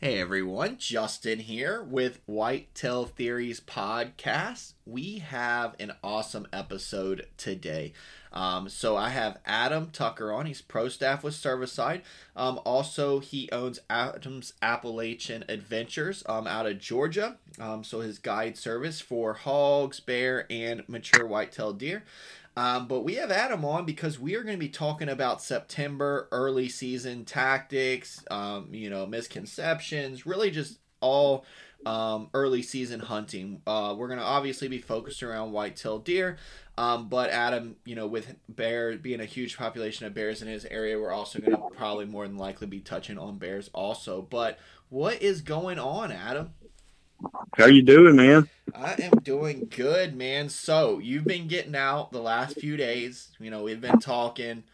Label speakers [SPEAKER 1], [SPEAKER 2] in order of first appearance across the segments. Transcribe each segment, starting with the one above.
[SPEAKER 1] Hey everyone, Justin here with Whitetail Theories podcast. We have an awesome episode today. Um, so I have Adam Tucker on. He's pro staff with Cervicide. Um, also, he owns Adams Appalachian Adventures um, out of Georgia. Um, so his guide service for hogs, bear, and mature whitetail deer. Um, but we have Adam on because we are going to be talking about September early season tactics, um, you know, misconceptions, really just all um, early season hunting. Uh, we're going to obviously be focused around whitetail deer, um, but Adam, you know, with bear being a huge population of bears in his area, we're also going to probably more than likely be touching on bears also. But what is going on, Adam?
[SPEAKER 2] How you doing, man?
[SPEAKER 1] I am doing good, man. So you've been getting out the last few days. You know, we've been talking.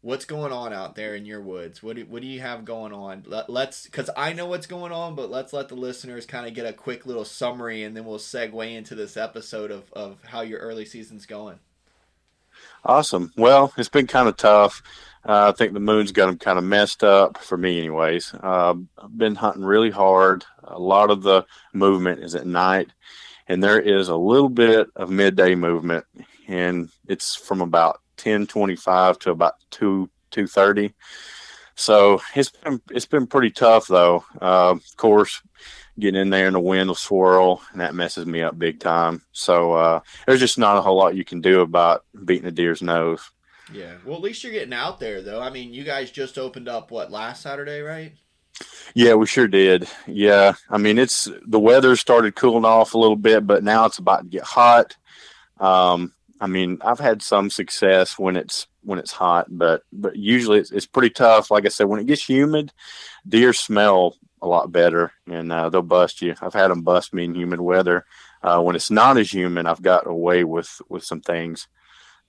[SPEAKER 1] What's going on out there in your woods? What do, what do you have going on? Let, let's, because I know what's going on, but let's let the listeners kind of get a quick little summary, and then we'll segue into this episode of of how your early season's going.
[SPEAKER 2] Awesome. Well, it's been kind of tough. Uh, I think the moon's got them kind of messed up for me, anyways. Uh, I've been hunting really hard. A lot of the movement is at night, and there is a little bit of midday movement, and it's from about ten twenty-five to about two two thirty. So it's been it's been pretty tough, though. Uh, of course, getting in there and the wind will swirl, and that messes me up big time. So uh, there's just not a whole lot you can do about beating a deer's nose.
[SPEAKER 1] Yeah. Well, at least you're getting out there, though. I mean, you guys just opened up what last Saturday, right?
[SPEAKER 2] Yeah, we sure did. Yeah, I mean, it's the weather started cooling off a little bit, but now it's about to get hot. Um, I mean, I've had some success when it's when it's hot, but but usually it's, it's pretty tough. Like I said, when it gets humid, deer smell a lot better, and uh, they'll bust you. I've had them bust me in humid weather. Uh, when it's not as humid, I've got away with with some things.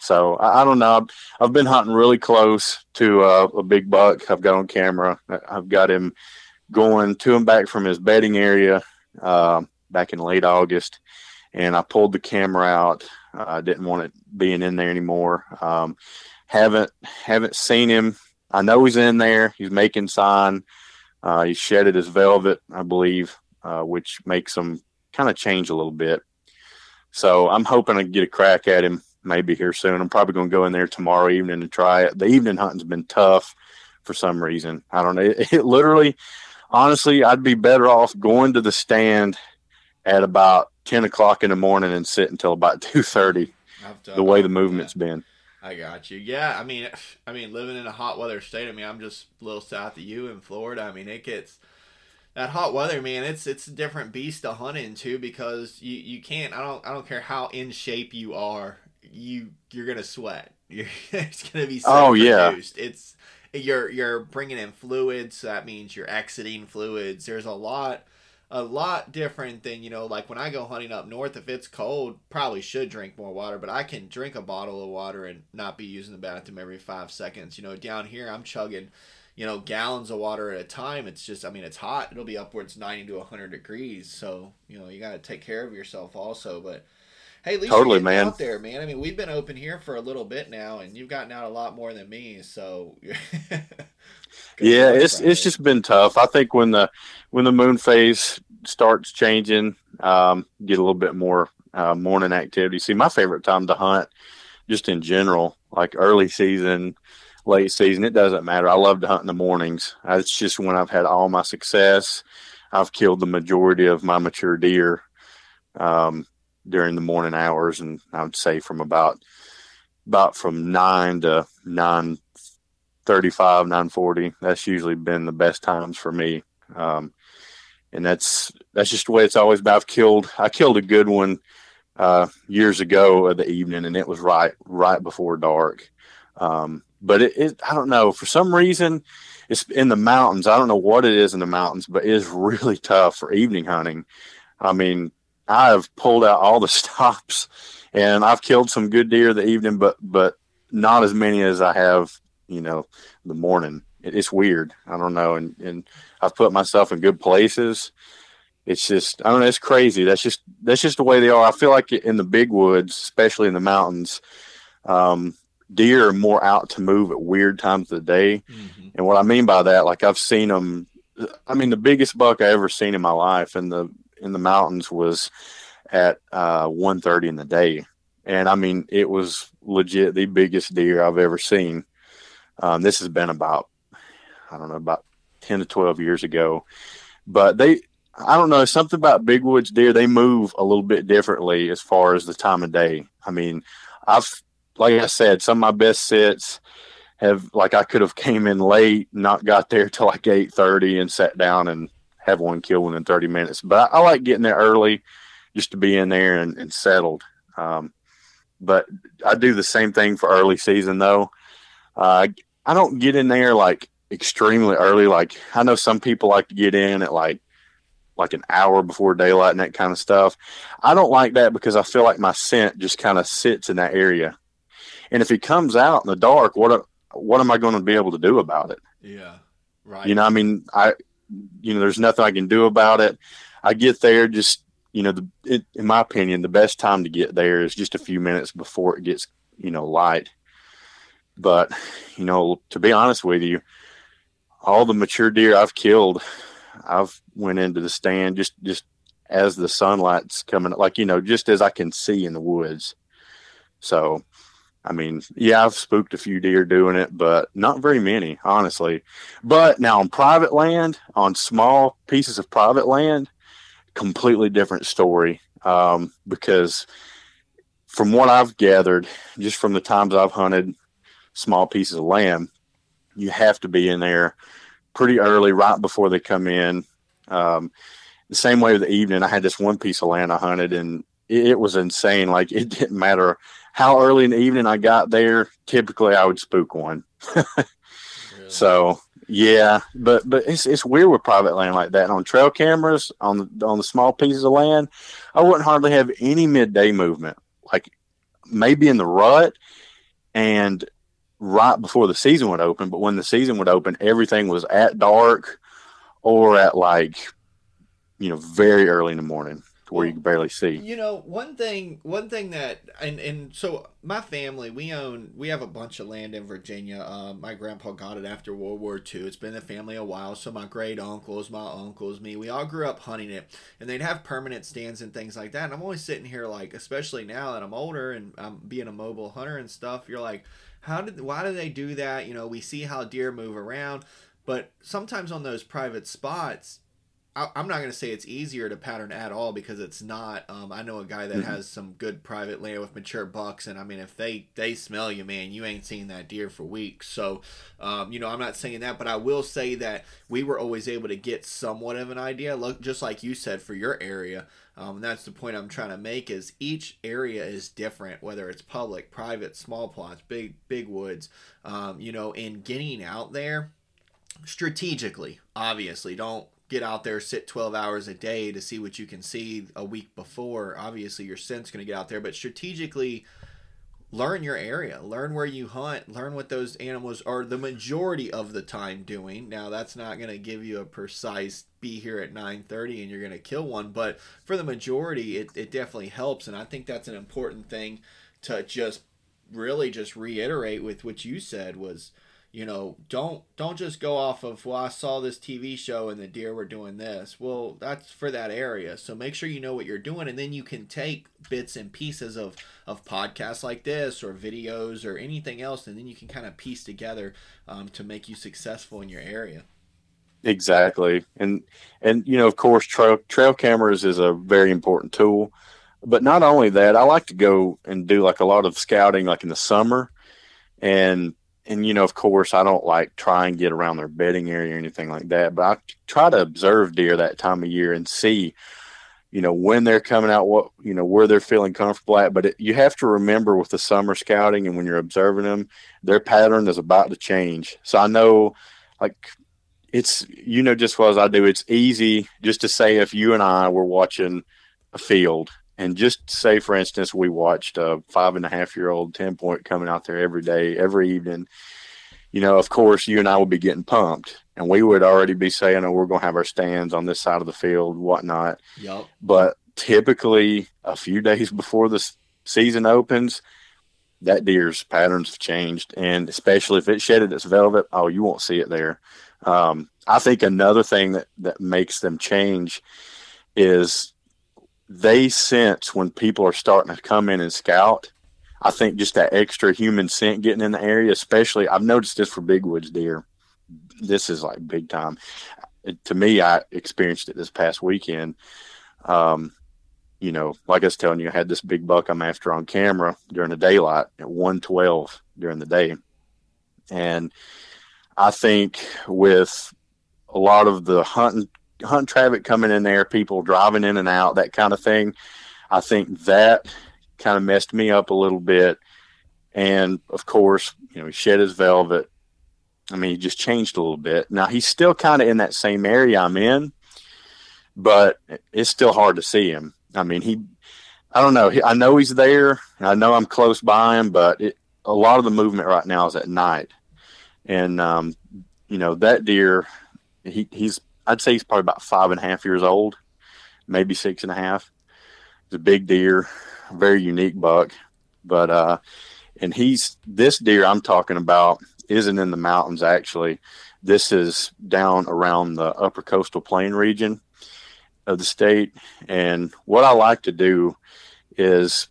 [SPEAKER 2] So I, I don't know. I've, been hunting really close to uh, a big buck. I've got on camera. I've got him going to and back from his bedding area uh, back in late August, and I pulled the camera out. I didn't want it being in there anymore. Um, haven't haven't seen him. I know he's in there. He's making sign. Uh, he shedded his velvet, I believe, uh, which makes him kind of change a little bit. So I'm hoping to get a crack at him maybe here soon. I'm probably going to go in there tomorrow evening and try it. The evening hunting's been tough for some reason. I don't know. It, it literally, honestly, I'd be better off going to the stand at about 10 o'clock in the morning and sit until about 2.30 the way the movement's
[SPEAKER 1] yeah.
[SPEAKER 2] been.
[SPEAKER 1] I got you. Yeah, I mean, I mean, living in a hot weather state. I mean, I'm just a little south of you in Florida. I mean, it gets that hot weather, man. It's it's a different beast to hunt into because you you can't. I don't I don't care how in shape you are you you're gonna sweat. You're, it's gonna be
[SPEAKER 2] oh yeah.
[SPEAKER 1] It's you're you're bringing in fluids. So that means you're exiting fluids. There's a lot a lot different than you know like when I go hunting up north. If it's cold, probably should drink more water, but I can drink a bottle of water and not be using the bathroom every five seconds. You know, down here I'm chugging you know gallons of water at a time it's just i mean it's hot it'll be upwards 90 to 100 degrees so you know you got to take care of yourself also but Hey, at least totally, man. out there, man. I mean, we've been open here for a little bit now, and you've gotten out a lot more than me. So,
[SPEAKER 2] yeah, it's Friday. it's just been tough. I think when the when the moon phase starts changing, um, get a little bit more uh, morning activity. See, my favorite time to hunt, just in general, like early season, late season, it doesn't matter. I love to hunt in the mornings. It's just when I've had all my success. I've killed the majority of my mature deer. Um, during the morning hours, and I would say from about about from nine to nine thirty-five, nine forty. That's usually been the best times for me, um, and that's that's just the way it's always been. I've killed I killed a good one uh, years ago of the evening, and it was right right before dark. Um, but it, it, I don't know for some reason it's in the mountains. I don't know what it is in the mountains, but it is really tough for evening hunting. I mean, I've pulled out all the stops and I've killed some good deer the evening, but but not as many as I have, you know, the morning. It, it's weird. I don't know, and and I've put myself in good places. It's just I don't know. It's crazy. That's just that's just the way they are. I feel like in the big woods, especially in the mountains, um, deer are more out to move at weird times of the day. Mm-hmm. And what I mean by that, like I've seen them I mean, the biggest buck I ever seen in my life in the in the mountains was at uh, 1.30 in the day, and I mean, it was legit the biggest deer I've ever seen. Um, this has been about I don't know about ten to twelve years ago, but they I don't know something about big woods deer. They move a little bit differently as far as the time of day. I mean, I've like I said, some of my best sits have like I could have came in late, not got there till like eight thirty, and sat down and have one kill within thirty minutes. But I, I like getting there early, just to be in there and, and settled. Um, but I do the same thing for early season though. Uh, I don't get in there like extremely early. Like I know some people like to get in at like like an hour before daylight and that kind of stuff. I don't like that because I feel like my scent just kind of sits in that area. And if he comes out in the dark, what what am I going to be able to do about it?
[SPEAKER 1] Yeah, right.
[SPEAKER 2] You know, I mean, I you know, there's nothing I can do about it. I get there just you know, the, it, in my opinion, the best time to get there is just a few minutes before it gets you know light. But you know, to be honest with you, all the mature deer I've killed, I've went into the stand just just as the sunlight's coming, like you know, just as I can see in the woods. So, I mean, yeah, I've spooked a few deer doing it, but not very many, honestly. But now on private land, on small pieces of private land, completely different story. Um, because from what I've gathered, just from the times I've hunted small pieces of land, you have to be in there pretty early, right before they come in. Um, the same way with the evening, I had this one piece of land I hunted, and it, it was insane. Like it didn't matter how early in the evening I got there. Typically, I would spook one. really? So yeah, but but it's it's weird with private land like that. And on trail cameras on the on the small pieces of land, I wouldn't hardly have any midday movement. Like maybe in the rut, and right before the season would open. But when the season would open, everything was at dark or at like, you know, very early in the morning where you can barely see.
[SPEAKER 1] You know, one thing, one thing that, and and so my family, we own, we have a bunch of land in Virginia. Uh, my grandpa got it after World War II. It's been in the family a while. So my great uncles, my uncles, me, we all grew up hunting it, and they'd have permanent stands and things like that. And I'm always sitting here like, especially now that I'm older and I'm being a mobile hunter and stuff. You're like how did why do they do that? You know, we see how deer move around, but sometimes on those private spots, I, am not going to say it's easier to pattern at all because it's not. Um, I know a guy that mm-hmm. has some good private land with mature bucks, and I mean, if they they smell you, man, you ain't seen that deer for weeks. So, um, you know, I'm not saying that, but I will say that we were always able to get somewhat of an idea. Look, just like you said for your area. Um, that's the point I'm trying to make is each area is different, whether it's public, private, small plots, big big woods. Um, you know, in getting out there strategically, obviously, don't get out there, sit 12 hours a day to see what you can see a week before. Obviously, your scent's going to get out there, but strategically learn your area, learn where you hunt, learn what those animals are the majority of the time doing. Now, that's not going to give you a precise be here at 9:30 and you're going to kill one, but for the majority it it definitely helps and I think that's an important thing to just really just reiterate with what you said was you know don't don't just go off of well i saw this tv show and the deer were doing this. Well that's for that area. So make sure you know what you're doing and then you can take bits and pieces of of podcasts like this or videos or anything else and then you can kind of piece together um, to make you successful in your area.
[SPEAKER 2] Exactly. And and you know of course trail trail cameras is a very important tool. But not only that i like to go and do like a lot of scouting like in the summer. And and you know, of course, I don't like try and get around their bedding area or anything like that, but I try to observe deer that time of year and see, you know, when they're coming out, what you know, where they're feeling comfortable at. But it, you have to remember with the summer scouting and when you're observing them, their pattern is about to change. So I know, like, it's you know just as I do. It's easy just to say if you and I were watching a field and just say, for instance, we watched a five and a half year old 10 point coming out there every day, every evening. You know, of course, you and I would be getting pumped, and we would already be saying, "Oh, we're going to have our stands on this side of the field, whatnot."
[SPEAKER 1] Yep.
[SPEAKER 2] But typically, a few days before the season opens, that deer's patterns have changed, and especially if it shedded its velvet, oh, you won't see it there. Um, I think another thing that, that makes them change is they sense when people are starting to come in and scout. I think just that extra human scent getting in the area, especially I've noticed this for big woods deer. This is like big time. To me, I experienced it this past weekend. Um, you know, like I was telling you, I had this big buck I'm after on camera during the daylight at 112 during the day. And I think with a lot of the hunting hunt traffic coming in there, people driving in and out, that kind of thing, I think that kind of messed me up a little bit. And of course, you know, he shed his velvet. I mean, he just changed a little bit. Now he's still kind of in that same area I'm in, but it's still hard to see him. I mean, he, I don't know. I know he's there. I know I'm close by him, but it, a lot of the movement right now is at night. And, um, you know, that deer, he, he's, I'd say he's probably about five and a half years old, maybe six and a half. He's a big deer, very unique buck. But, uh, and he's, this deer I'm talking about isn't in the mountains actually. This is down around the upper coastal plain region of the state. And what I like to do is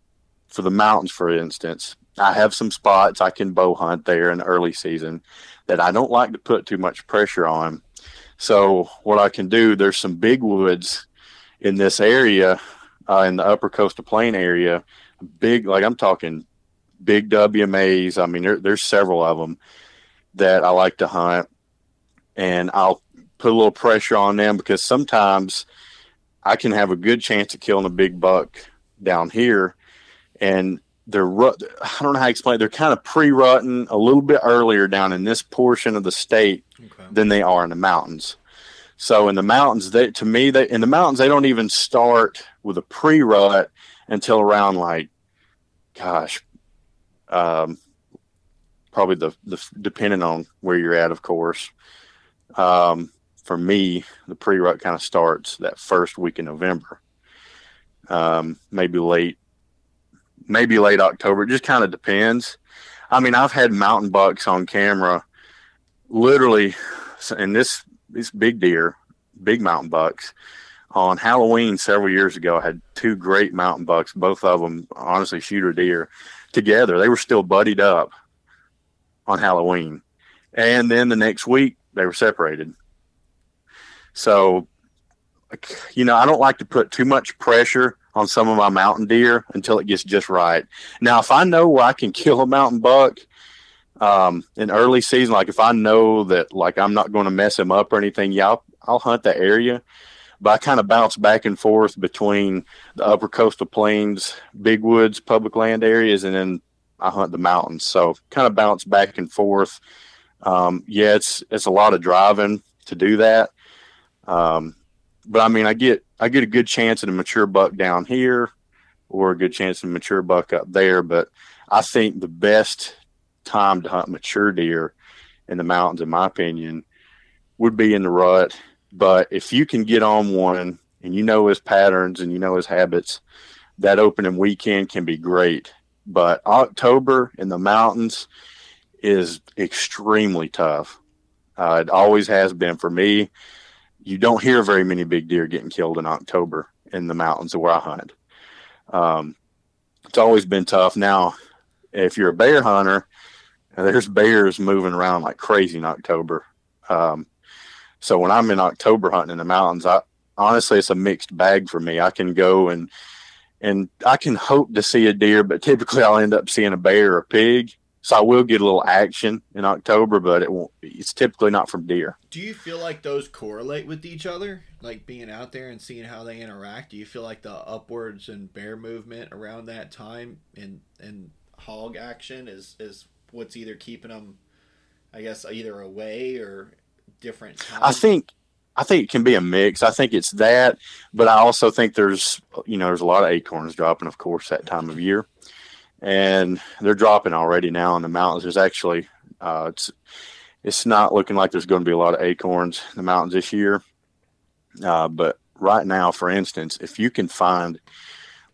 [SPEAKER 2] for the mountains, for instance, I have some spots I can bow hunt there in the early season that I don't like to put too much pressure on. So what I can do, there's some big woods in this area, uh, in the upper coastal plain area, big, like I'm talking big WMAs. I mean, there, there's several of them that I like to hunt and I'll put a little pressure on them because sometimes I can have a good chance of killing a big buck down here, and they're I don't know how to explain. It. They're kind of pre-rutting a little bit earlier down in this portion of the state okay. than they are in the mountains. So in the mountains, they to me, they in the mountains they don't even start with a pre-rut until around like, gosh, um, probably the the depending on where you're at, of course. Um, for me, the pre rut kind of starts that first week in November, um, maybe late, maybe late October. It just kind of depends. I mean, I've had mountain bucks on camera, literally, and this these big deer, big mountain bucks. On Halloween several years ago, I had two great mountain bucks, both of them honestly shooter deer together. They were still buddied up on Halloween. And then the next week, they were separated. So, you know, I don't like to put too much pressure on some of my mountain deer until it gets just right. Now, if I know where I can kill a mountain buck um, in early season, like if I know that like I'm not going to mess him up or anything, yeah, I'll, I'll hunt that area. But I kind of bounce back and forth between the upper coastal plains, big woods, public land areas, and then I hunt the mountains. So kind of bounce back and forth. Um, yeah, it's it's a lot of driving to do that. Um, but I mean, I get I get a good chance at a mature buck down here, or a good chance at a mature buck up there. But I think the best time to hunt mature deer in the mountains, in my opinion, would be in the rut. But if you can get on one and you know his patterns and you know his habits, that opening weekend can be great. But October in the mountains is extremely tough. Uh, it always has been for me you don't hear very many big deer getting killed in October in the mountains where I hunt. Um, it's always been tough. Now, if you're a bear hunter, there's bears moving around like crazy in October. Um, so when I'm in October hunting in the mountains, I honestly it's a mixed bag for me. I can go and and I can hope to see a deer, but typically I'll end up seeing a bear or a pig. So I will get a little action in October, but it won't. It's typically not from deer.
[SPEAKER 1] Do you feel like those correlate with each other? Like being out there and seeing how they interact. Do you feel like the upwards and bear movement around that time and and hog action is is what's either keeping them, I guess, either away or different? Times?
[SPEAKER 2] I think I think it can be a mix. I think it's that, but I also think there's you know there's a lot of acorns dropping, of course, that time of year and they're dropping already now in the mountains. There's actually uh, it's it's not looking like there's going to be a lot of acorns in the mountains this year. Uh, but right now, for instance, if you can find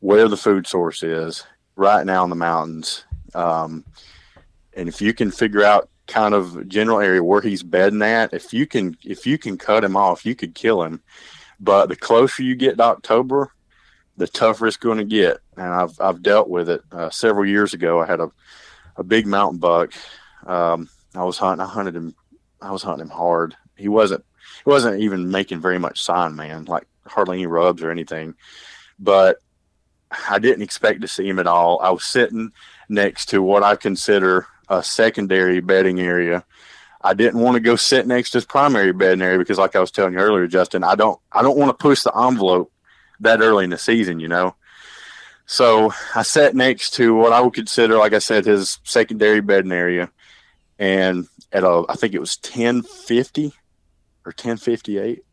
[SPEAKER 2] where the food source is right now in the mountains, um, and if you can figure out kind of general area where he's bedding at, if you can if you can cut him off, you could kill him. But the closer you get to October, the tougher it's going to get. And I've I've dealt with it uh, several years ago. I had a a big mountain buck. Um, I was hunting. I hunted him. I was hunting him hard. He wasn't. He wasn't even making very much sign, man. Like hardly any rubs or anything. But I didn't expect to see him at all. I was sitting next to what I consider a secondary bedding area. I didn't want to go sit next to his primary bedding area because, like I was telling you earlier, Justin, I don't I don't want to push the envelope that early in the season, you know. So I sat next to what I would consider, like I said, his secondary bedding area, and at a I think it was ten fifty or ten fifty eight.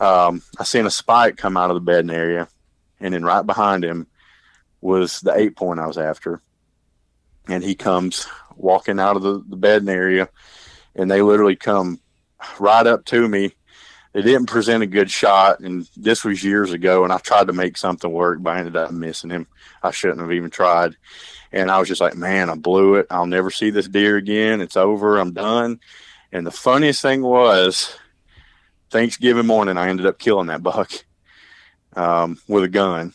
[SPEAKER 2] Um, I seen a spike come out of the bedding area, and then right behind him was the eight point I was after. And he comes walking out of the, the bedding area, and they literally come right up to me. They didn't present a good shot, and this was years ago. And I tried to make something work, but I ended up missing him. I shouldn't have even tried. And I was just like, man, I blew it. I'll never see this deer again. It's over. I'm done. And the funniest thing was, Thanksgiving morning, I ended up killing that buck um, with a gun.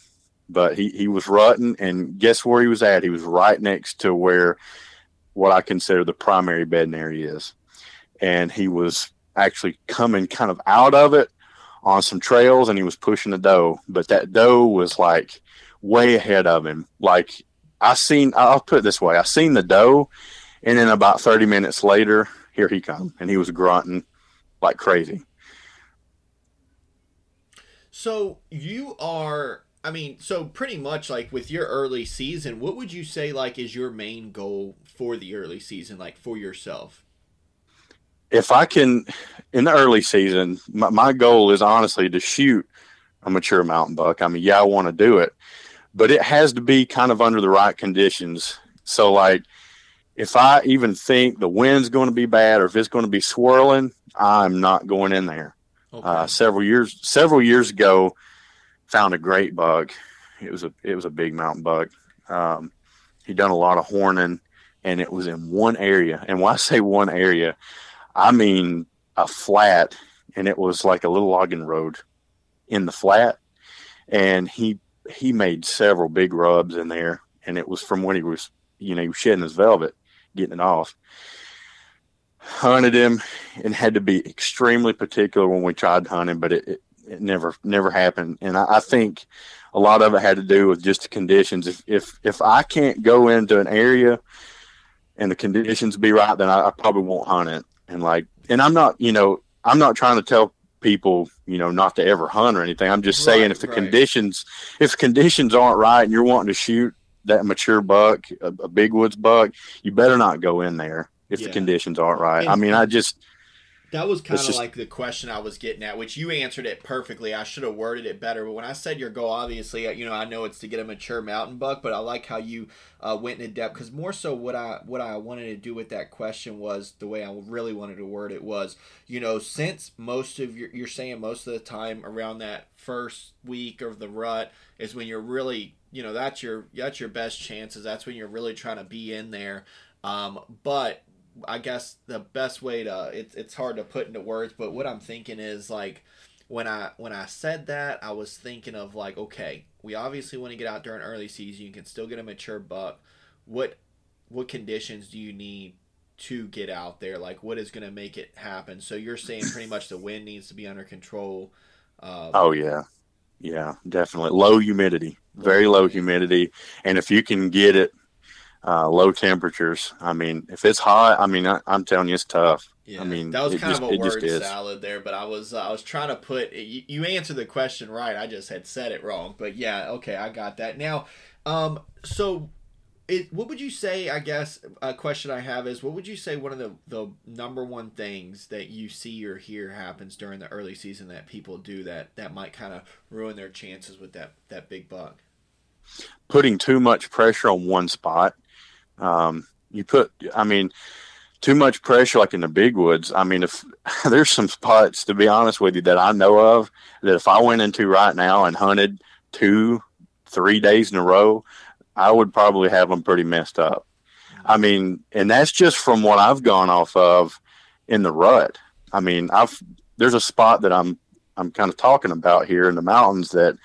[SPEAKER 2] But he, he was rutting, and guess where he was at? He was right next to where what I consider the primary bedding area is. And he was actually coming kind of out of it on some trails, and he was pushing the doe. But that doe was like way ahead of him. Like I seen, I'll put it this way: I seen the doe, and then about thirty minutes later, here he come, and he was grunting like crazy.
[SPEAKER 1] So you are, I mean, so pretty much like with your early season, what would you say like is your main goal for the early season, like for yourself?
[SPEAKER 2] If I can, in the early season, my, my goal is honestly to shoot a mature mountain buck. I mean, yeah, I want to do it, but it has to be kind of under the right conditions. So, like, if I even think the wind's going to be bad or if it's going to be swirling, I'm not going in there. Okay. Uh, several years several years ago, found a great buck. It was a it was a big mountain buck. Um, he done a lot of horning, and it was in one area. And when I say one area, I mean a flat, and it was like a little logging road in the flat. And he he made several big rubs in there, and it was from when he was you know shedding his velvet, getting it off hunted him and had to be extremely particular when we tried hunting, but it, it, it never never happened. And I, I, think a lot of it had to do with just the conditions. If if if I can't go into an area and the conditions be right, then I, I probably won't hunt it. And like, and I'm not, you know, I'm not trying to tell people, you know, not to ever hunt or anything. I'm just right, saying if the right. conditions if the conditions aren't right and you're wanting to shoot that mature buck, a, a big woods buck, you better not go in there if yeah. the conditions aren't right. And, I mean, I just
[SPEAKER 1] that was kind of like the question I was getting at, which you answered it perfectly. I should have worded it better, but when I said your goal, obviously, you know, I know it's to get a mature mountain buck, but I like how you uh, went into depth because more so what I what I wanted to do with that question was the way I really wanted to word it was, you know, since most of your you're saying most of the time around that first week of the rut is when you're really you know that's your that's your best chances that's when you're really trying to be in there um, but I guess the best way to it's it's hard to put into words, but what I'm thinking is like when I when I said that, I was thinking of like, okay, we obviously want to get out during early season. You can still get a mature buck. What what conditions do you need to get out there? Like, what is going to make it happen? So you're saying pretty much the wind needs to be under control.
[SPEAKER 2] Uh, oh yeah, yeah, definitely low humidity, very low humidity, and if you can get it uh, low temperatures. I mean, if it's hot, I mean, I, am telling you, it's tough. Yeah, I mean,
[SPEAKER 1] that was kind just, of a word salad there, but I was uh, I was trying to put you, you answered the question right. I just had said it wrong, but yeah, okay, I got that now. Um, so it, what would you say? I guess a question I have is, what would you say one of the the number one things that you see or hear happens during the early season that people do that that might kind of ruin their chances with that that big buck?
[SPEAKER 2] Putting too much pressure on one spot um, you put, I mean, too much pressure, like in the big woods. I mean, if there's some spots, to be honest with you, that I know of that if I went into right now and hunted two, three days in a row, I would probably have them pretty messed up. I mean, and that's just from what I've gone off of in the rut. I mean, I've there's a spot that I'm I'm kind of talking about here in the mountains that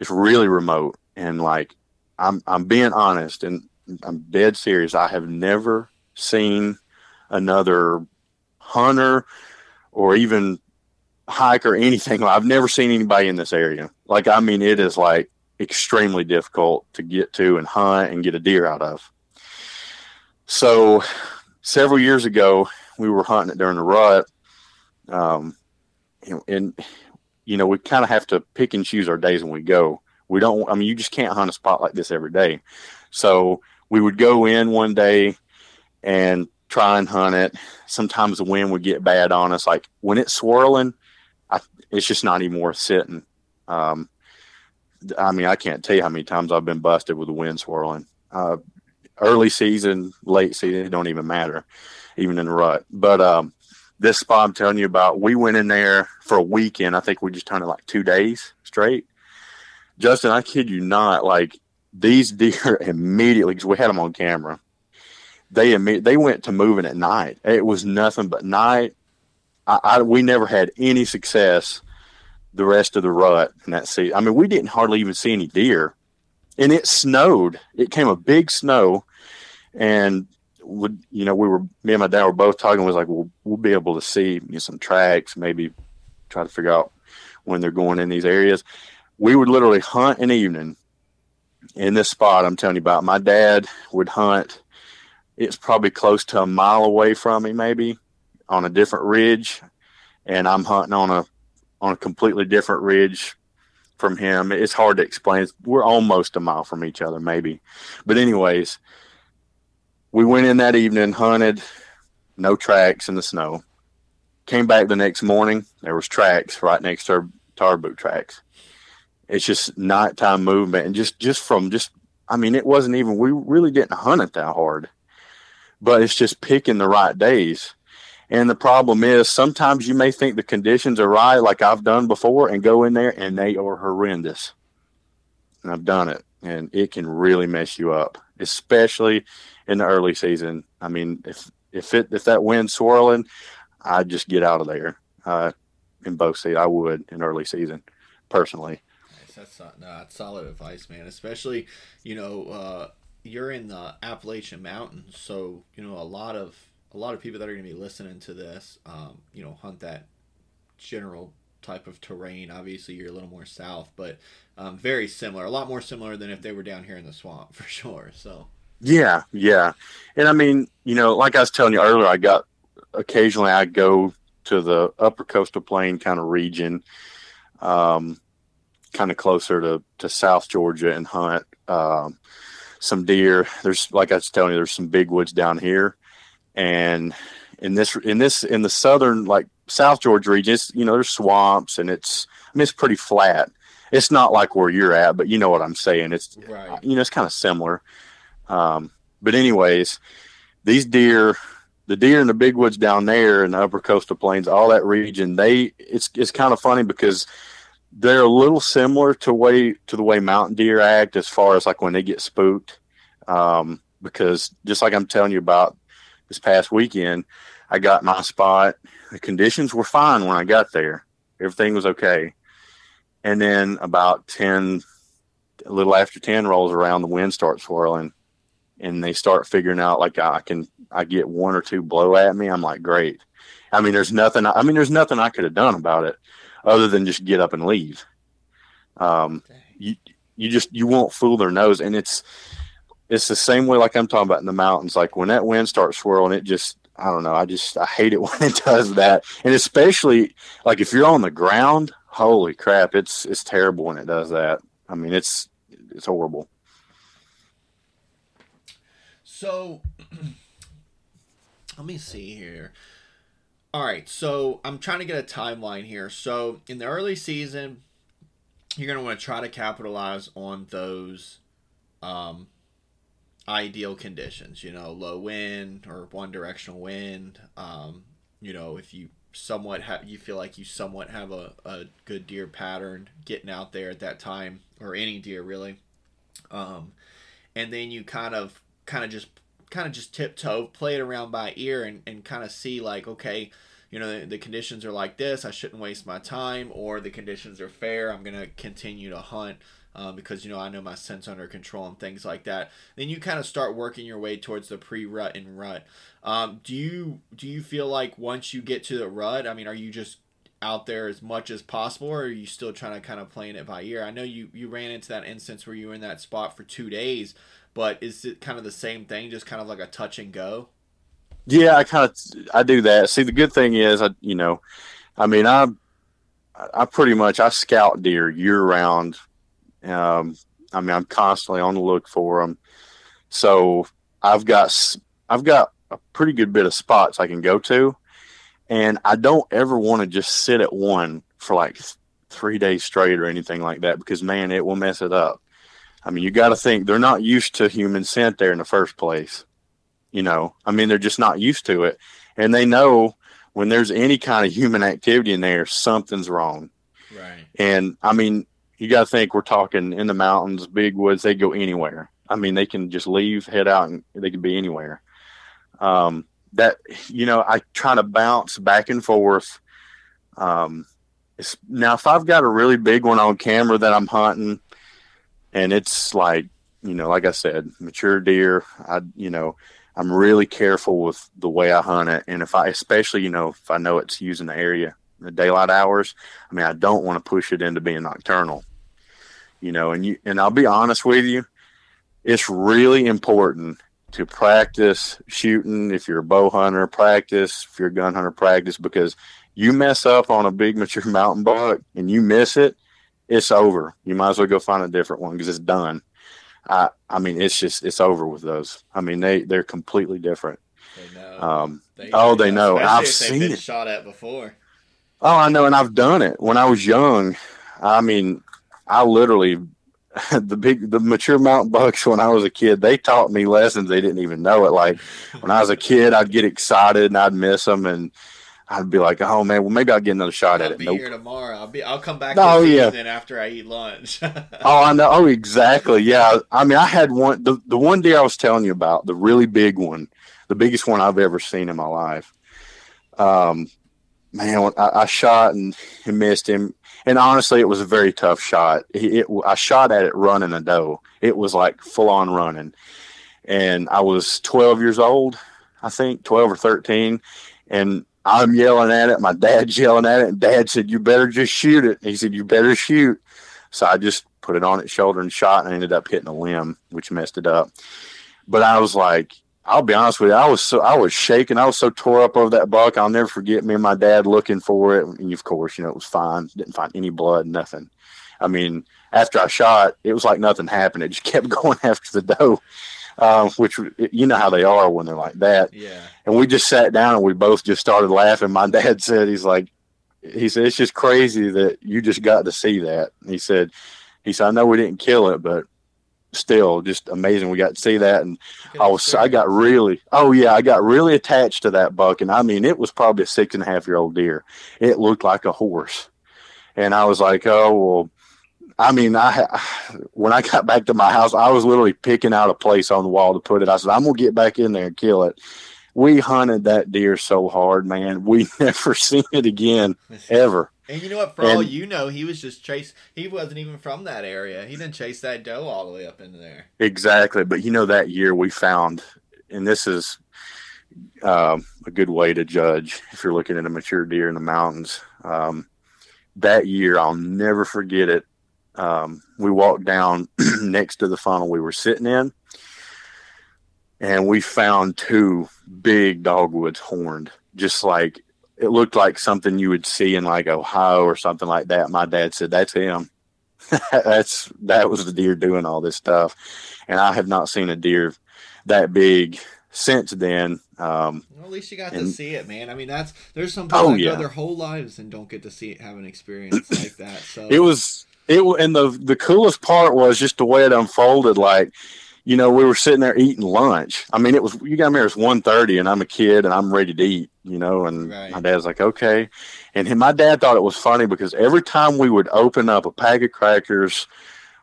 [SPEAKER 2] is really remote and like I'm I'm being honest and I'm dead serious. I have never seen another hunter or even hike or anything. I've never seen anybody in this area. Like I mean, it is like extremely difficult to get to and hunt and get a deer out of. So several years ago, we were hunting it during the rut. Um, and, you know, we kind of have to pick and choose our days when we go. We don't, I mean, you just can't hunt a spot like this every day. So we would go in one day and try and hunt it. Sometimes the wind would get bad on us. Like when it's swirling, I, it's just not even worth sitting. Um, I mean, I can't tell you how many times I've been busted with the wind swirling. Uh, early season, late season, it don't even matter, even in the rut. But um, this spot I'm telling you about, we went in there for a weekend. I think we just hunted like two days straight. Justin, I kid you not, like these deer immediately, because we had them on camera, they they went to moving at night. It was nothing but night. I, I we never had any success the rest of the rut in that season. I mean, we didn't hardly even see any deer, and it snowed. It came a big snow, and would you know we were me and my dad were both talking. Was like, well, we'll be able to see you know, some tracks, maybe try to figure out when they're going in these areas. We would literally hunt an evening in this spot I'm telling you about. My dad would hunt. It's probably close to a mile away from me, maybe on a different ridge, and I'm hunting on a on a completely different ridge from him. It's hard to explain. We're almost a mile from each other, maybe. But anyways, we went in that evening, hunted, no tracks in the snow. Came back the next morning, there was tracks right next to our boot tracks. It's just nighttime movement, and just just from just, I mean, it wasn't even. We really didn't hunt it that hard, but it's just picking the right days. And the problem is sometimes you may think the conditions are right, like I've done before, and go in there and they are horrendous. And I've done it, and it can really mess you up, especially in the early season. I mean, if if it if that wind's swirling, I'd just get out of there. Uh, in both seasons, I would in early season, personally.
[SPEAKER 1] That's no, that's solid advice, man. Especially, you know, uh, you're in the Appalachian Mountains, so you know a lot of a lot of people that are going to be listening to this, um, you know, hunt that general type of terrain. Obviously, you're a little more south, but um, very similar. A lot more similar than if they were down here in the swamp, for sure. So.
[SPEAKER 2] Yeah, yeah, and I mean, you know, like I was telling you earlier, I got occasionally I go to the upper coastal plain kind of region, um, kind of closer to to South Georgia and hunt um, some deer. There's like I was telling you, there's some big woods down here, and in this in this in the southern like South Georgia region, it's, you know, there's swamps and it's I mean it's pretty flat. It's not like where you're at, but you know what I'm saying. It's right. you know it's kind of similar. Um, but anyways, these deer, the deer in the big woods down there in the upper coastal plains, all that region, they it's it's kind of funny because they're a little similar to way to the way mountain deer act as far as like when they get spooked. Um, because just like I'm telling you about this past weekend, I got my spot. The conditions were fine when I got there. Everything was okay. And then about 10, a little after 10 rolls around, the wind starts swirling and they start figuring out like I can I get one or two blow at me, I'm like, great. I mean, there's nothing. I mean, there's nothing I could have done about it, other than just get up and leave. Um, you you just you won't fool their nose, and it's it's the same way like I'm talking about in the mountains. Like when that wind starts swirling, it just I don't know. I just I hate it when it does that, and especially like if you're on the ground. Holy crap! It's it's terrible when it does that. I mean, it's it's horrible.
[SPEAKER 1] So, let me see here. All right, so I'm trying to get a timeline here. So, in the early season, you're going to want to try to capitalize on those um, ideal conditions, you know, low wind or one directional wind. Um, you know, if you somewhat have, you feel like you somewhat have a, a good deer pattern getting out there at that time, or any deer really. Um, and then you kind of kind of just kind of just tiptoe, play it around by ear, and, and kind of see like, okay, you know, the, the, conditions are like this. I shouldn't waste my time, or the conditions are fair. I'm gonna continue to hunt. Um, because you know I know my scent's under control and things like that. Then you kind of start working your way towards the pre-rut and rut. Um, do you do you feel like once you get to the rut, I mean, are you just out there as much as possible, or are you still trying to kind of playing it by ear? I know you you ran into that instance where you were in that spot for two days, but is it kind of the same thing, just kind of like a touch and go?
[SPEAKER 2] Yeah, I kind of I do that. See, the good thing is, I you know, I mean, I I pretty much I scout deer year round. Um, I mean, I'm constantly on the look for them. So I've got I've got a pretty good bit of spots I can go to and I don't ever want to just sit at one for like three days straight or anything like that because man, it will mess it up. I mean, you got to think they're not used to human scent there in the first place. You know, I mean, they're just not used to it, and they know when there's any kind of human activity in there, something's wrong.
[SPEAKER 1] Right.
[SPEAKER 2] And I mean, you got to think we're talking in the mountains, big woods. They go anywhere. I mean, they can just leave, head out, and they can be anywhere. Um, that you know I try to bounce back and forth. Um, now if I've got a really big one on camera that I'm hunting, and it's like you know, like I said, mature deer, I you know, I'm really careful with the way I hunt it, and if I especially you know if I know it's using the area the daylight hours, I mean I don't want to push it into being nocturnal. You know, and you and I'll be honest with you, it's really important to practice shooting. If you're a bow hunter, practice. If you're a gun hunter, practice because you mess up on a big mature mountain buck and you miss it, it's over. You might as well go find a different one because it's done. I I mean, it's just it's over with those. I mean, they they're completely different.
[SPEAKER 1] They know.
[SPEAKER 2] Um, they oh, they know. know. I've seen it.
[SPEAKER 1] Shot at before.
[SPEAKER 2] Oh, I know, and I've done it when I was young. I mean, I literally the big the mature mountain bucks when I was a kid, they taught me lessons they didn't even know it. Like when I was a kid, I'd get excited and I'd miss them, and I'd be like, "Oh man, well maybe I'll get another shot
[SPEAKER 1] I'll
[SPEAKER 2] at it."
[SPEAKER 1] Be nope. here tomorrow. I'll be. I'll come back. Oh yeah. Then after I eat lunch.
[SPEAKER 2] oh, I know. Oh, exactly. Yeah. I mean, I had one. The the one deer I was telling you about, the really big one, the biggest one I've ever seen in my life. Um, man, I, I shot and, and missed him and honestly, it was a very tough shot. It, it, I shot at it running a doe. It was like full on running, and I was 12 years old, I think 12 or 13, and I'm yelling at it. My dad's yelling at it, and Dad said, "You better just shoot it." He said, "You better shoot." So I just put it on its shoulder and shot, and I ended up hitting a limb, which messed it up. But I was like, I'll be honest with you. I was so I was shaking. I was so tore up over that buck. I'll never forget me and my dad looking for it. And of course, you know, it was fine. Didn't find any blood, nothing. I mean, after I shot, it was like nothing happened. It just kept going after the doe, um, which you know how they are when they're like that.
[SPEAKER 1] Yeah.
[SPEAKER 2] And we just sat down and we both just started laughing. My dad said, "He's like, he said it's just crazy that you just got to see that." He said, "He said I know we didn't kill it, but." Still just amazing. We got to see that, and I was I got really oh yeah I got really attached to that buck, and I mean it was probably a six and a half year old deer. It looked like a horse, and I was like oh well. I mean, I when I got back to my house, I was literally picking out a place on the wall to put it. I said, "I'm gonna get back in there and kill it." We hunted that deer so hard, man. We never seen it again, ever.
[SPEAKER 1] And you know what? For and, all you know, he was just chase. He wasn't even from that area. He didn't chase that doe all the way up into there.
[SPEAKER 2] Exactly, but you know that year we found, and this is um, a good way to judge if you're looking at a mature deer in the mountains. Um, that year, I'll never forget it. Um, we walked down next to the funnel we were sitting in, and we found two big dogwoods horned, just like it looked like something you would see in like Ohio or something like that. My dad said, "That's him. That's that was the deer doing all this stuff." And I have not seen a deer that big since then. Um,
[SPEAKER 1] well, at least you got and, to see it, man. I mean, that's there's some people oh, that yeah. go their whole lives and don't get to see it, have an experience like that. So
[SPEAKER 2] it was it, and the the coolest part was just the way it unfolded. Like you know, we were sitting there eating lunch. I mean, it was you got me. It's one thirty, and I'm a kid, and I'm ready to eat. You know, and right. my dad's like, okay. And my dad thought it was funny because every time we would open up a pack of crackers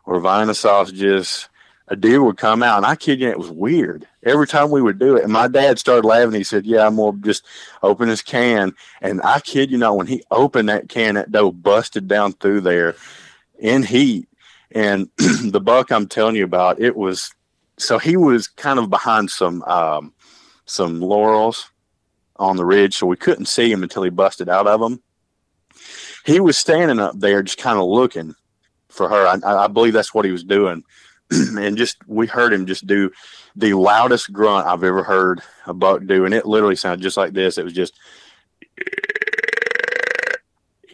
[SPEAKER 2] or Vienna sausages, a deer would come out, and I kid you, it was weird. Every time we would do it, and my dad started laughing. He said, "Yeah, I'm gonna just open this can." And I kid you not, when he opened that can, that doe busted down through there in heat. And the buck I'm telling you about, it was so he was kind of behind some um, some laurels on the ridge, so we couldn't see him until he busted out of them. He was standing up there, just kind of looking for her. I, I believe that's what he was doing and just we heard him just do the loudest grunt I've ever heard a buck do, and it literally sounded just like this. It was just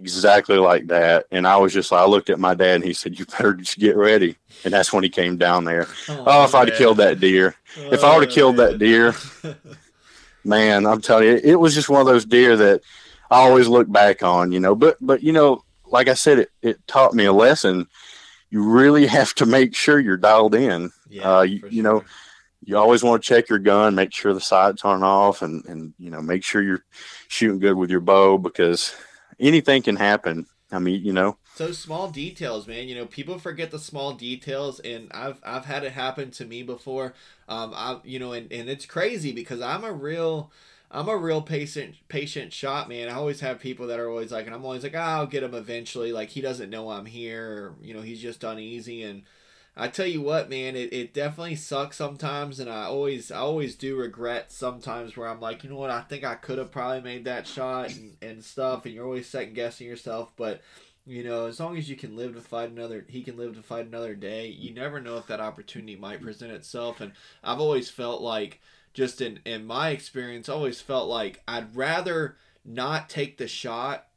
[SPEAKER 2] exactly like that, and I was just like, I looked at my dad, and he said, "You better just get ready." And that's when he came down there. Oh, oh if I'd have killed that deer, oh, if I would have killed that deer, man, I'm telling you, it was just one of those deer that I always look back on, you know. But but you know, like I said, it it taught me a lesson you really have to make sure you're dialed in. Yeah, uh, you, sure. you know, you always want to check your gun, make sure the sights aren't off, and and you know, make sure you're shooting good with your bow because anything can happen. I mean, you know.
[SPEAKER 1] So small details, man. You know, people forget the small details, and I've I've had it happen to me before. Um, I you know, and and it's crazy because I'm a real I'm a real patient patient shot man. I always have people that are always like, and I'm always like, oh, I'll get him eventually. Like he doesn't know I'm here, or, you know, he's just uneasy. And I tell you what, man, it, it definitely sucks sometimes, and I always I always do regret sometimes where I'm like, you know what, I think I could have probably made that shot and, and stuff, and you're always second guessing yourself, but. You know, as long as you can live to fight another, he can live to fight another day. You never know if that opportunity might present itself, and I've always felt like just in in my experience always felt like I'd rather not take the shot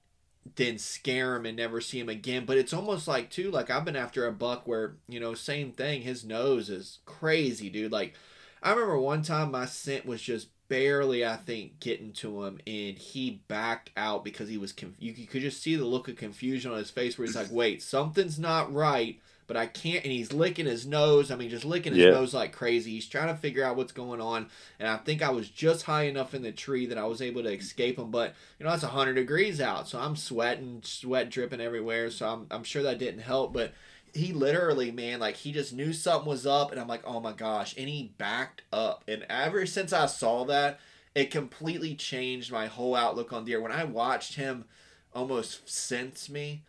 [SPEAKER 1] than scare him and never see him again. But it's almost like too like I've been after a buck where you know same thing. His nose is crazy, dude. Like I remember one time my scent was just barely I think getting to him and he backed out because he was conf- you could just see the look of confusion on his face where he's like wait something's not right but I can't. And he's licking his nose. I mean, just licking his yeah. nose like crazy. He's trying to figure out what's going on. And I think I was just high enough in the tree that I was able to escape him. But you know, it's hundred degrees out, so I'm sweating, sweat dripping everywhere. So I'm I'm sure that didn't help, but. He literally, man, like he just knew something was up, and I'm like, oh my gosh, and he backed up. And ever since I saw that, it completely changed my whole outlook on deer. When I watched him almost sense me,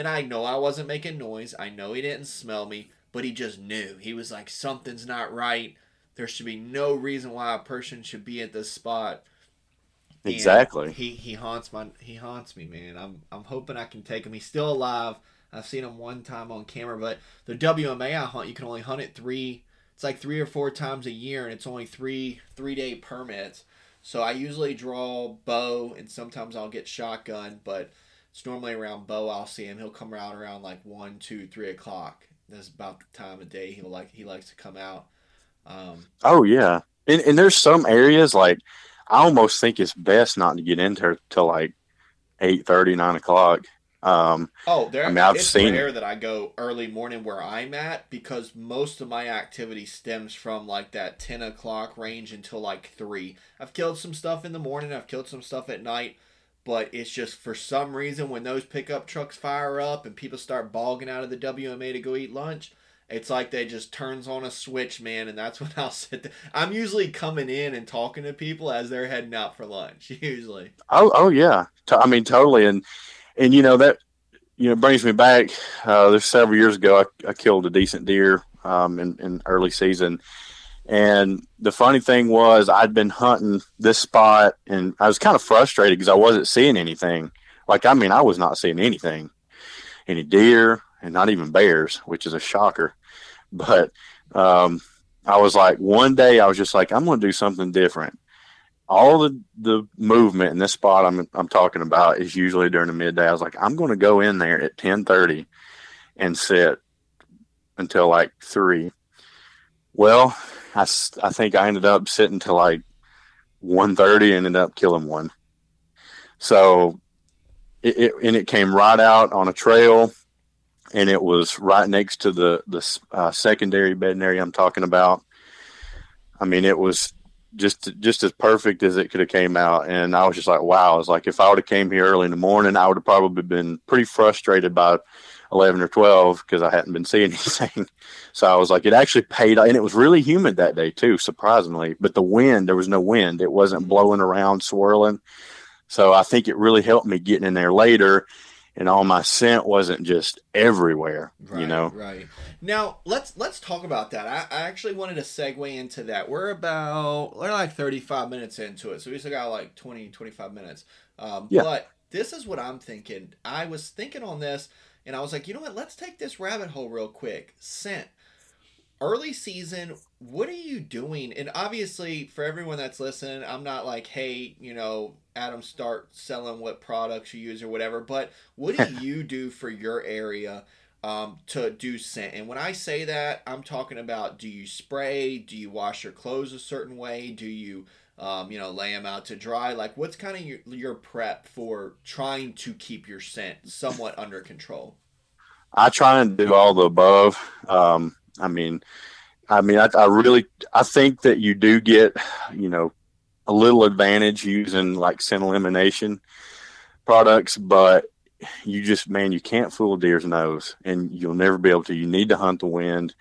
[SPEAKER 1] and I know I wasn't making noise. I know he didn't smell me, but he just knew. He was like, something's not right. There should be no reason why a person should be at this spot.
[SPEAKER 2] Exactly.
[SPEAKER 1] And he he haunts my he haunts me, man. I'm I'm hoping I can take him. He's still alive. I've seen him one time on camera, but the WMA I hunt, you can only hunt it three. It's like three or four times a year, and it's only three three day permits. So I usually draw bow, and sometimes I'll get shotgun, but it's normally around bow. I'll see him. He'll come out around like one, two, three o'clock. That's about the time of day he'll like he likes to come out. Um,
[SPEAKER 2] oh yeah, and and there's some areas like I almost think it's best not to get into till like eight thirty, nine o'clock. Um,
[SPEAKER 1] oh, there. I mean, I've it's seen rare that I go early morning where I'm at because most of my activity stems from like that ten o'clock range until like three. I've killed some stuff in the morning. I've killed some stuff at night but it's just for some reason when those pickup trucks fire up and people start bogging out of the WMA to go eat lunch, it's like they just turns on a switch, man, and that's when I'll sit. There. I'm usually coming in and talking to people as they're heading out for lunch. Usually.
[SPEAKER 2] Oh, oh yeah. I mean, totally, and and you know that you know brings me back. Uh, there's several years ago, I, I killed a decent deer um, in, in early season, and the funny thing was, I'd been hunting this spot and I was kind of frustrated because I wasn't seeing anything. Like, I mean, I was not seeing anything, any deer and not even bears, which is a shocker. But um, I was like, one day I was just like, I'm going to do something different. All the, the movement in this spot I'm, I'm talking about is usually during the midday. I was like, I'm going to go in there at 1030 and sit until like three. Well, I, I think I ended up sitting to like 130 and ended up killing one. So it, it, and it came right out on a trail and it was right next to the the uh, secondary area I'm talking about. I mean, it was just just as perfect as it could have came out, and I was just like, wow. I was like, if I would have came here early in the morning, I would have probably been pretty frustrated by 11 or 12 because I hadn't been seeing anything. So I was like, it actually paid, and it was really humid that day too, surprisingly. But the wind, there was no wind; it wasn't blowing around, swirling. So I think it really helped me getting in there later, and all my scent wasn't just everywhere.
[SPEAKER 1] Right,
[SPEAKER 2] you know,
[SPEAKER 1] right. Now let's let's talk about that. I, I actually wanted to segue into that. We're about we're like 35 minutes into it, so we still got like 20 25 minutes. Um,
[SPEAKER 2] Yeah.
[SPEAKER 1] But this is what I'm thinking. I was thinking on this, and I was like, you know what? Let's take this rabbit hole real quick. Scent. Early season, what are you doing? And obviously, for everyone that's listening, I'm not like, hey, you know, Adam, start selling what products you use or whatever. But what do you do for your area um, to do scent? And when I say that, I'm talking about do you spray? Do you wash your clothes a certain way? Do you um, you know, lay them out to dry. Like, what's kind of your, your prep for trying to keep your scent somewhat under control?
[SPEAKER 2] I try and do all the above. Um, I mean, I mean, I, I really, I think that you do get, you know, a little advantage using like scent elimination products, but you just, man, you can't fool a deer's nose, and you'll never be able to. You need to hunt the wind.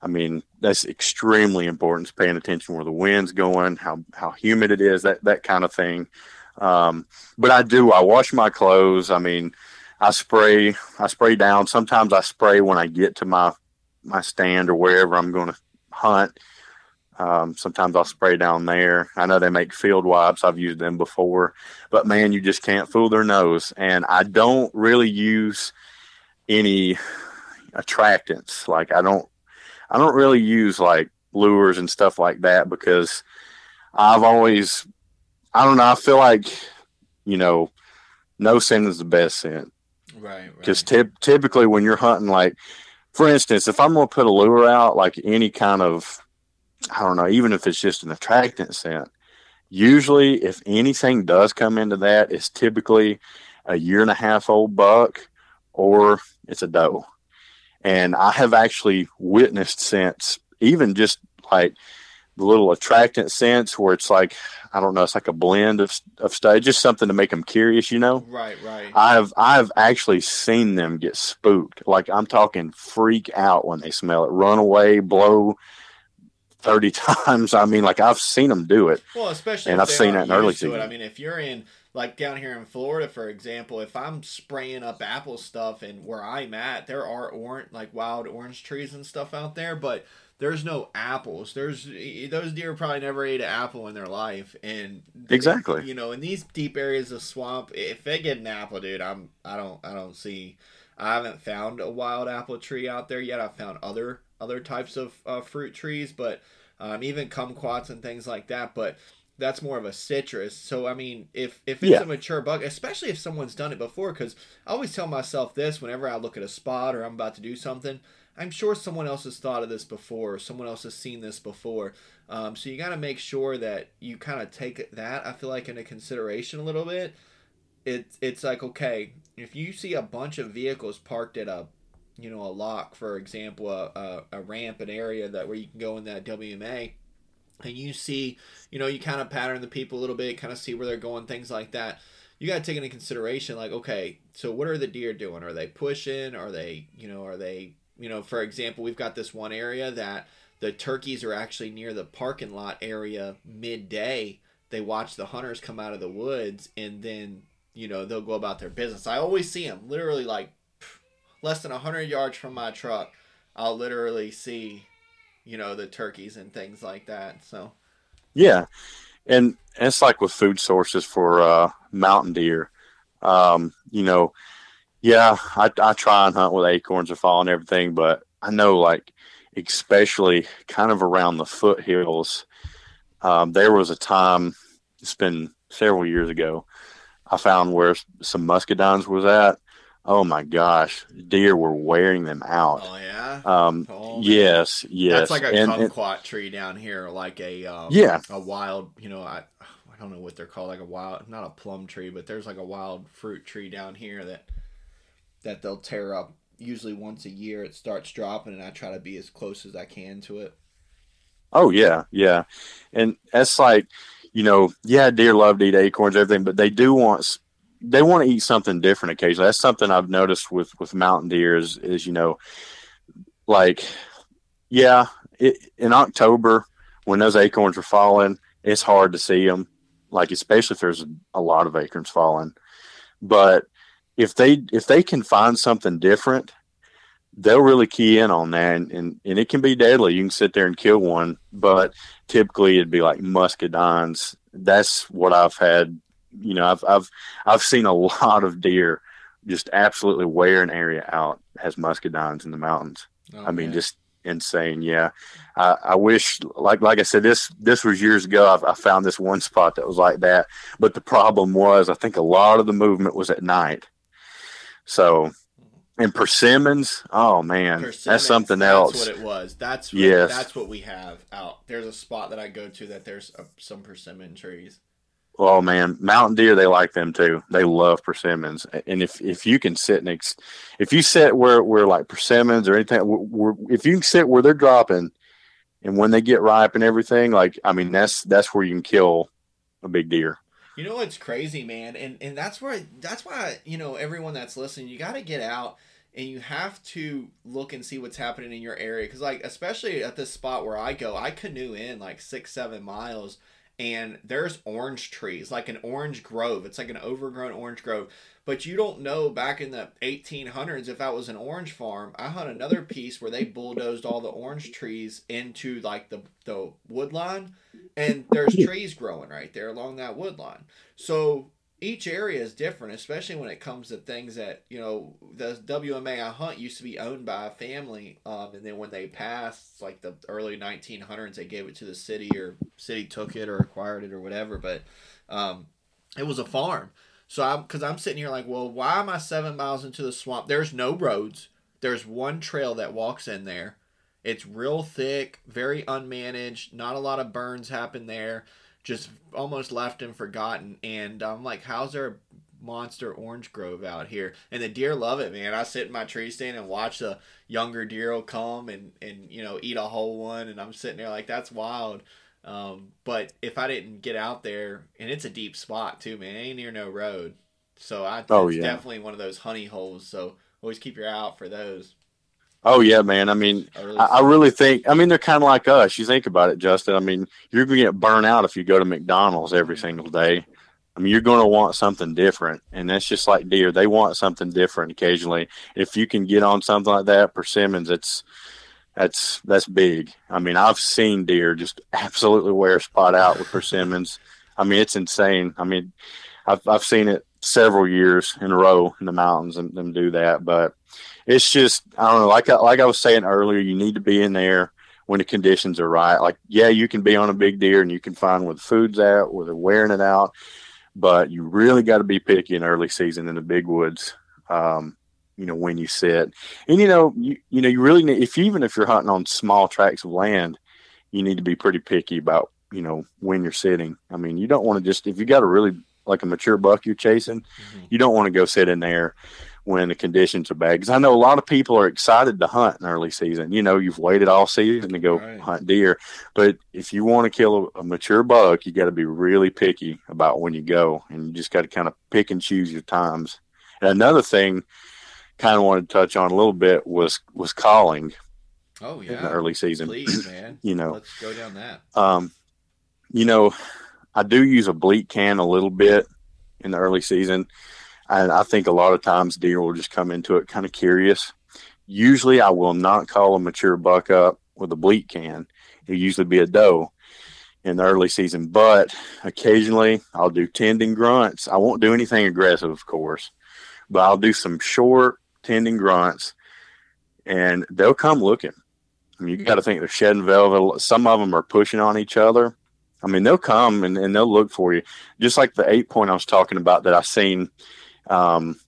[SPEAKER 2] I mean, that's extremely important. Paying attention where the wind's going, how how humid it is, that that kind of thing. Um, but I do. I wash my clothes. I mean, I spray. I spray down. Sometimes I spray when I get to my my stand or wherever I'm going to hunt. Um, sometimes I'll spray down there. I know they make field wipes. I've used them before, but man, you just can't fool their nose. And I don't really use any attractants. Like I don't, I don't really use like lures and stuff like that because I've always, I don't know. I feel like, you know, no scent is the best scent
[SPEAKER 1] Right.
[SPEAKER 2] because typ- typically when you're hunting, like for instance, if I'm going to put a lure out, like any kind of, I don't know, even if it's just an attractant scent, usually if anything does come into that, it's typically a year and a half old buck or it's a doe. And I have actually witnessed scents, even just like the little attractant scents where it's like, I don't know, it's like a blend of, of stuff, just something to make them curious, you know?
[SPEAKER 1] right. Right.
[SPEAKER 2] I've I've actually seen them get spooked. Like I'm talking freak out when they smell it, run away, blow thirty times. I mean, like I've seen them do it.
[SPEAKER 1] Well, especially
[SPEAKER 2] And I've seen that in early season.
[SPEAKER 1] I mean, if you're in like down here in Florida, for example, if I'm spraying up apple stuff and where I'm at, there are orange like wild orange trees and stuff out there, but there's no apples. There's those deer probably never ate an apple in their life, and
[SPEAKER 2] Exactly.
[SPEAKER 1] You know, in these deep areas of swamp, if they get an apple, dude, I'm I don't I don't see. I haven't found a wild apple tree out there yet. I've found other other types of uh, fruit trees, but um, even kumquats and things like that. But that's more of a citrus. So I mean, if if it's
[SPEAKER 2] Yeah.
[SPEAKER 1] a mature bug, especially if someone's done it before, because I always tell myself this whenever I look at a spot or I'm about to do something. I'm sure someone else has thought of this before, or someone else has seen this before. Um, so you got to make sure that you kind of take that. I feel like into consideration a little bit. It's it's like okay, if you see a bunch of vehicles parked at a you know a lock, for example, a, a, a ramp, an area that where you can go in that WMA, and you see, you know, you kind of pattern the people a little bit, kind of see where they're going, things like that. You got to take into consideration, like, okay, so what are the deer doing? Are they pushing? Are they, you know, are they, you know, for example, we've got this one area that the turkeys are actually near the parking lot area midday. They watch the hunters come out of the woods, and then, you know, they'll go about their business. I always see them literally like less than 100 yards from my truck. I'll literally see you know the turkeys and things like that so
[SPEAKER 2] Yeah, and, and it's like with food sources for uh, mountain deer. Um, you know, yeah, I, I try and hunt with acorns and fall and everything, but I know like especially kind of around the foothills. Um, there was a time it's been several years ago. I found where some muscadines was at. Oh my gosh, deer were wearing them out.
[SPEAKER 1] oh yeah?
[SPEAKER 2] Um,
[SPEAKER 1] Oh,
[SPEAKER 2] yes, yes,
[SPEAKER 1] that's like a
[SPEAKER 2] and, and-
[SPEAKER 1] kumquat tree down here like a um,
[SPEAKER 2] Yeah.
[SPEAKER 1] a wild you know i i don't know what they're called like a wild not a plum tree but there's like a wild fruit tree down here that that they'll tear up usually once a year. It starts dropping and i try to be as close as i can to it.
[SPEAKER 2] Oh yeah, yeah, and that's like, you know, yeah, deer love to eat acorns, everything, but they do want they want to eat something different occasionally. That's something I've noticed with with mountain deer is is you know, like, yeah, it, in October when those acorns are falling, it's hard to see them, like especially if there's a lot of acorns falling. But if they if they can find something different, they'll really key in on that, and, and, and it can be deadly. You can sit there and kill one, but typically it'd be like muscadines. That's what I've had. You know, I've I've I've seen a lot of deer just absolutely wear an area out as muscadines in the mountains. Oh, I mean, man. just insane. Yeah, I, I, wish, like like I said, this this was years ago. I, I, found this one spot that was like that, but the problem was, I think a lot of the movement was at night. So, and persimmons, oh man, persimmons, that's something
[SPEAKER 1] that's
[SPEAKER 2] else.
[SPEAKER 1] That's what it was. That's what, yes. that's what we have out. There's a spot that I go to that there's a, some persimmon trees.
[SPEAKER 2] Oh man, mountain deer they like them too. They love persimmons, and if if you can sit next, if you sit where where like persimmons or anything, where, if you can sit where they're dropping, and when they get ripe and everything, like I mean that's that's where you can kill a big deer.
[SPEAKER 1] You know what's crazy, man, and and that's why that's why you know everyone that's listening, you got to get out and you have to look and see what's happening in your area because like especially at this spot where I go, I canoe in like six seven miles and there's orange trees, like an orange grove. It's like an overgrown orange grove. But you don't know back in the 1800s if that was an orange farm. I hunt another piece where they bulldozed all the orange trees into like the, the wood line, and there's trees growing right there along that wood line. So each area is different, especially when it comes to things that you know the WMA I hunt used to be owned by a family, um, and then when they passed, like the early 1900s, they gave it to the city or city took it or acquired it or whatever. But um, it was a farm, so I'm because I'm sitting here like, well, why am I seven miles into the swamp? There's no roads. There's one trail that walks in there. It's real thick, very unmanaged. Not a lot of burns happen there just almost left and forgotten. And I'm like, how's there a monster orange grove out here? And the deer love it, man. I sit in my tree stand and watch the younger deer will come and, and you know, eat a whole one. And I'm sitting there like, that's wild. Um, but if I didn't get out there, and it's a deep spot too, man, ain't near no road. So I, oh, yeah. definitely one of those honey holes. So always keep your eye out for those.
[SPEAKER 2] Oh yeah, man. I mean, I really, I, really think. I mean, they're kind of like us. You think about it, Justin. I mean, you're gonna get burnt out if you go to McDonald's every mm-hmm. single day. I mean, you're going to want something different, and that's just like deer. They want something different occasionally. If you can get on something like that, persimmons, it's that's that's big. I mean, I've seen deer just absolutely wear a spot out with persimmons. I mean, it's insane. I mean, I've I've seen it several years in a row in the mountains and them do that, but it's just I don't know. Like I, like I was saying earlier, you need to be in there when the conditions are right. Like yeah, you can be on a big deer and you can find where the food's at, where they're wearing it out, but you really got to be picky in early season in the big woods. Um, you know when you sit, and you know you you know you really need if you, even if you're hunting on small tracts of land, you need to be pretty picky about you know when you're sitting. I mean, you don't want to just if you got a really like a mature buck you're chasing, mm-hmm. you don't want to go sit in there when the conditions are bad. Because I know a lot of people are excited to hunt in early season. You know, you've waited all season to go right. hunt deer, but if you want to kill a, a mature buck, you got to be really picky about when you go, and you just got to kind of pick and choose your times. And another thing, kind of wanted to touch on a little bit was was calling.
[SPEAKER 1] Oh yeah,
[SPEAKER 2] in the early season.
[SPEAKER 1] Please, man.
[SPEAKER 2] you know,
[SPEAKER 1] let's go down that.
[SPEAKER 2] Um, you know, I do use a bleat can a little bit in the early season and I think a lot of times deer will just come into it kind of curious. Usually, I will not call a mature buck up with a bleat can. It'll usually be a doe in the early season, but occasionally I'll do tending grunts. I won't do anything aggressive, of course, but I'll do some short tending grunts, and they'll come looking. I mean, you got to think they're shedding velvet. Some of them are pushing on each other. I mean, they'll come and, and they'll look for you, just like the eight point I was talking about that I seen um,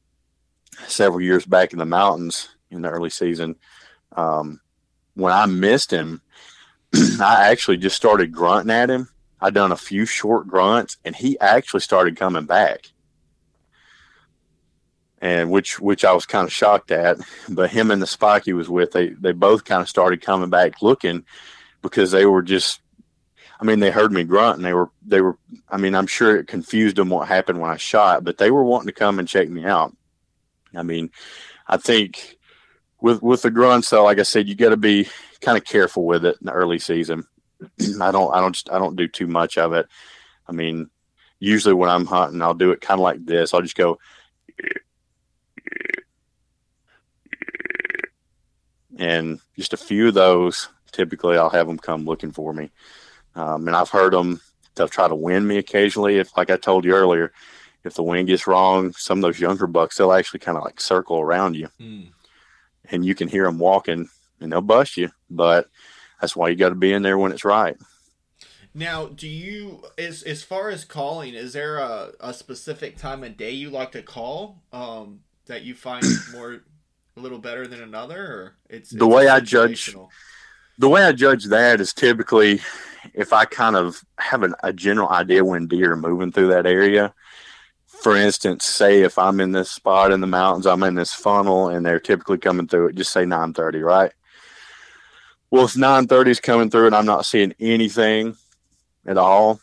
[SPEAKER 2] several years back in the mountains in the early season. Um, when I missed him, I actually just started grunting at him. I done a few short grunts, and he actually started coming back, and which which I was kind of shocked at. But him and the spike he was with, they they both kind of started coming back looking because they were just. I mean, they heard me grunt and they were, they were, I mean, I'm sure it confused them what happened when I shot, but they were wanting to come and check me out. I mean, I think with, with the grunt so like I said, you got to be kind of careful with it in the early season. I don't, I don't, I don't do too much of it. I mean, usually when I'm hunting, I'll do it kind of like this. I'll just go, and just a few of those typically I'll have them come looking for me. Um, and I've heard them, they'll try to win me occasionally. If, like I told you earlier, if the wind gets wrong, some of those younger bucks, they'll actually kind of like circle around you mm. and you can hear them walking and they'll bust you. But that's why you got to be in there when it's right.
[SPEAKER 1] Now, do you, as as far as calling, is there a, a specific time of day you like to call um, that you find more a little better than another, or it's,
[SPEAKER 2] the way I judge the way I judge that is typically if I kind of have an, a general idea when deer are moving through that area. For instance, say if I'm in this spot in the mountains, I'm in this funnel, and they're typically coming through it. Just say 9:30, right? Well, if 9:30 is coming through and I'm not seeing anything at all,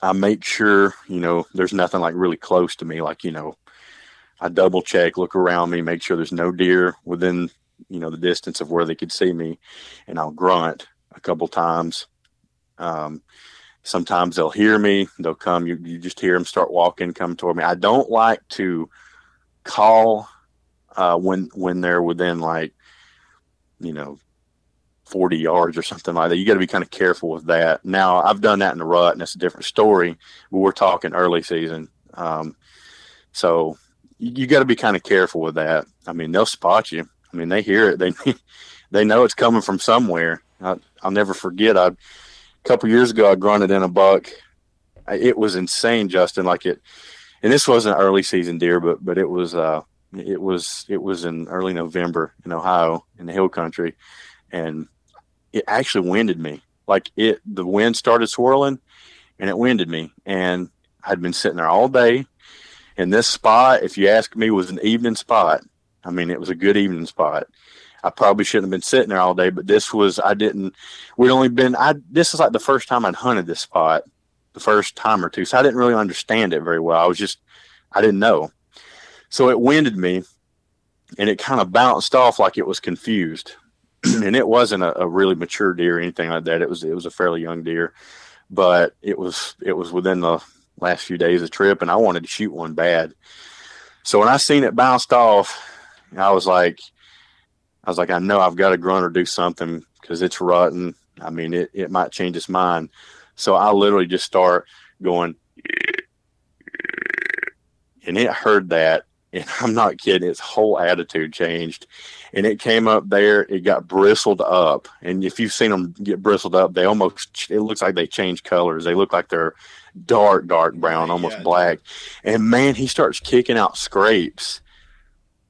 [SPEAKER 2] I make sure you know there's nothing like really close to me. Like you know, I double check, look around me, make sure there's no deer within you know the distance of where they could see me, and I'll grunt a couple times. Um, sometimes they'll hear me. They'll come. You, you just hear them start walking, come toward me. I don't like to call uh, when when they're within like you know 40 yards or something like that. You got to be kind of careful with that. Now, I've done that in the rut, and it's a different story. But we're talking early season, um, so you, you got to be kind of careful with that. I mean, they'll spot you. I mean, they hear it. They they know it's coming from somewhere. I, will never forget. I couple years ago, I grunted in a buck. It was insane, Justin. Like it, and this wasn't early season deer, but but it was uh it was it was in early November in Ohio in the hill country, and it actually winded me. Like it, the wind started swirling, and it winded me. And I'd been sitting there all day. And this spot, if you ask me, was an evening spot. I mean, it was a good evening spot. I probably shouldn't have been sitting there all day, but this was I didn't. We'd only been. I this is like the first time I'd hunted this spot, the first time or two. So I didn't really understand it very well. I was just I didn't know. So it winded me, and it kind of bounced off like it was confused. and it wasn't a, a, really mature deer or anything like that. It was it was a fairly young deer, but it was it was within the last few days of trip, and I wanted to shoot one bad. So when I seen it bounced off, I was like, I was like, I know I've got to grunt or do something because it's rutting. I mean, it, it might change its mind. So I literally just start going, and it heard that. And I'm not kidding, its whole attitude changed. And it came up there, it got bristled up. And if you've seen them get bristled up, they almost, it looks like they change colors. They look like they're dark, dark brown, almost yeah, black. And man, he starts kicking out scrapes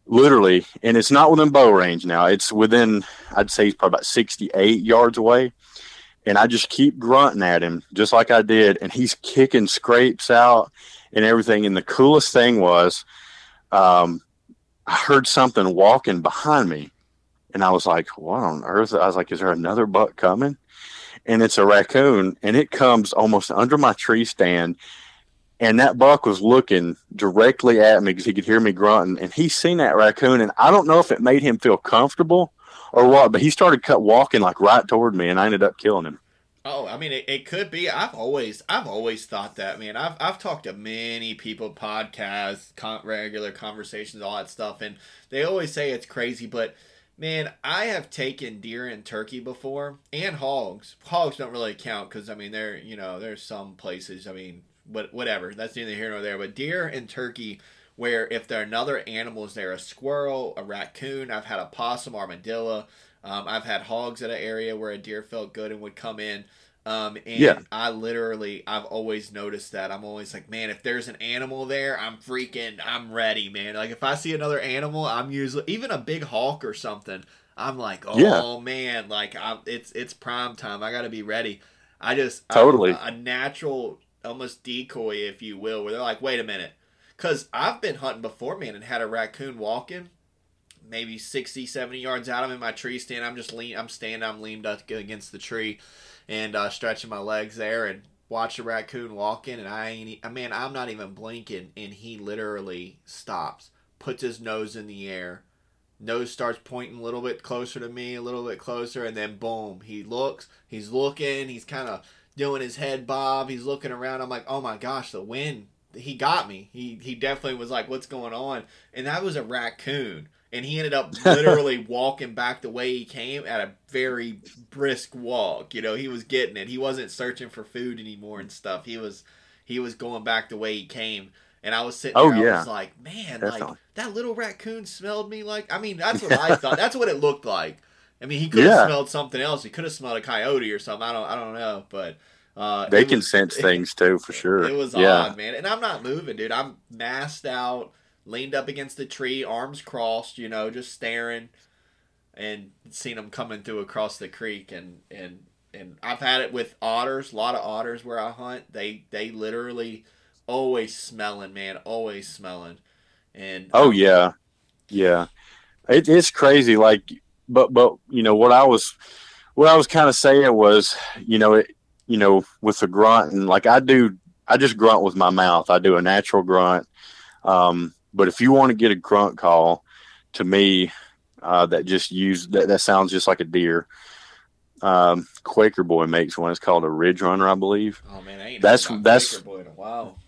[SPEAKER 2] literally, and it's not within bow range now. It's within, I'd say, he's probably about 68 yards away. And I just keep grunting at him, just like I did. And he's kicking scrapes out and everything. And the coolest thing was, um, I heard something walking behind me. And I was like, what on earth? I was like, is there another buck coming? And it's a raccoon. And it comes almost under my tree stand and that buck was looking directly at me because he could hear me grunting and he seen that raccoon and i don't know if it made him feel comfortable or what but he started cut walking like right toward me and i ended up killing him
[SPEAKER 1] oh i mean it, it could be i've always i've always thought that man i've, I've talked to many people podcasts con- regular conversations all that stuff and they always say it's crazy but Man, I have taken deer and turkey before, and hogs. Hogs don't really count because I mean, they're you know, there's some places. I mean, but whatever. That's neither here nor there. But deer and turkey, where if there are another animals there, a squirrel, a raccoon. I've had a possum, armadillo. Um, I've had hogs at an area where a deer felt good and would come in. Um, and yeah. I literally, I've always noticed that. I'm always like, man, if there's an animal there, I'm freaking, I'm ready, man. Like if I see another animal, I'm usually even a big hawk or something. I'm like, oh yeah. man, like I, it's it's prime time. I got to be ready. I just
[SPEAKER 2] totally
[SPEAKER 1] a natural almost decoy, if you will, where they're like, wait a minute. Because I've been hunting before, man, and had a raccoon walking. maybe 60, 70 yards out. I'm in my tree stand. I'm just lean. I'm standing. I'm leaned up against the tree, and uh, stretching my legs there, and watch a raccoon walking. And I ain't. I mean, I'm not even blinking, and he literally stops, puts his nose in the air, nose starts pointing a little bit closer to me, a little bit closer, and then boom, he looks. He's looking. He's kind of doing his head bob. He's looking around. I'm like, oh my gosh, the wind. He got me. He he definitely was like, what's going on? And that was a raccoon and he ended up literally walking back the way he came at a very brisk walk. You know, he was getting it. He wasn't searching for food anymore and stuff. He was he was going back the way he came. And I was sitting
[SPEAKER 2] oh, yeah.
[SPEAKER 1] I was like, man, Definitely. like that little raccoon smelled me like I mean, that's what I thought. That's what it looked like. I mean, he could have yeah. smelled something else. He could have smelled a coyote or something. I don't I don't know, but uh,
[SPEAKER 2] they can was, sense things too, for sure.
[SPEAKER 1] It was yeah. odd, man. And I'm not moving, dude. I'm masked out leaned up against the tree, arms crossed, you know, just staring, and seen them coming through across the creek, and and and I've had it with otters, a lot of otters where I hunt. They they literally always smelling, man, always smelling, and
[SPEAKER 2] oh um, yeah, yeah, it, it's crazy. Like, but but you know what I was, what I was kind of saying was, you know, it, you know, with the grunt and like I do, I just grunt with my mouth. I do a natural grunt. Um, but if you want to get a grunt call, to me, uh, that just use that, that sounds just like a deer. Um, Quaker Boy makes one. It's called a Ridge Runner, I believe.
[SPEAKER 1] Oh man, I ain't
[SPEAKER 2] that's that's
[SPEAKER 1] Quaker Boy in a while.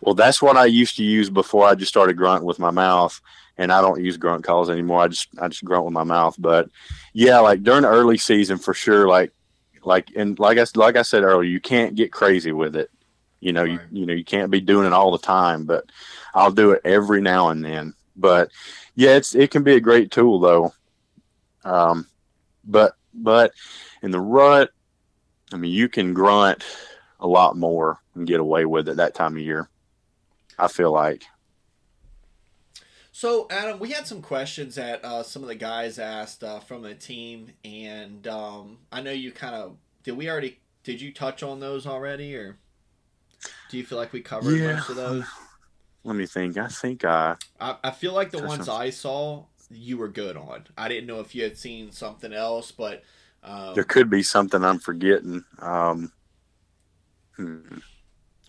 [SPEAKER 2] Well, that's what I used to use before I just started grunting with my mouth, and I don't use grunt calls anymore. I just I just grunt with my mouth. But yeah, like during the early season for sure. Like like and like I like I said earlier, you can't get crazy with it. You know, right. you you know you can't be doing it all the time. But I'll do it every now and then. But yeah, it's it can be a great tool though. Um, but but in the rut, I mean, you can grunt a lot more and get away with it that time of year. I feel like.
[SPEAKER 1] So, Adam, we had some questions that uh, some of the guys asked uh, from the team, and um, I know you kind of did. We already did you touch on those already, or do you feel like we covered yeah. most of those?
[SPEAKER 2] let me think. I think I.
[SPEAKER 1] I, I feel like the ones I saw you were good on. I didn't know if you had seen something else, but um,
[SPEAKER 2] there could be something I'm forgetting. Um, hmm,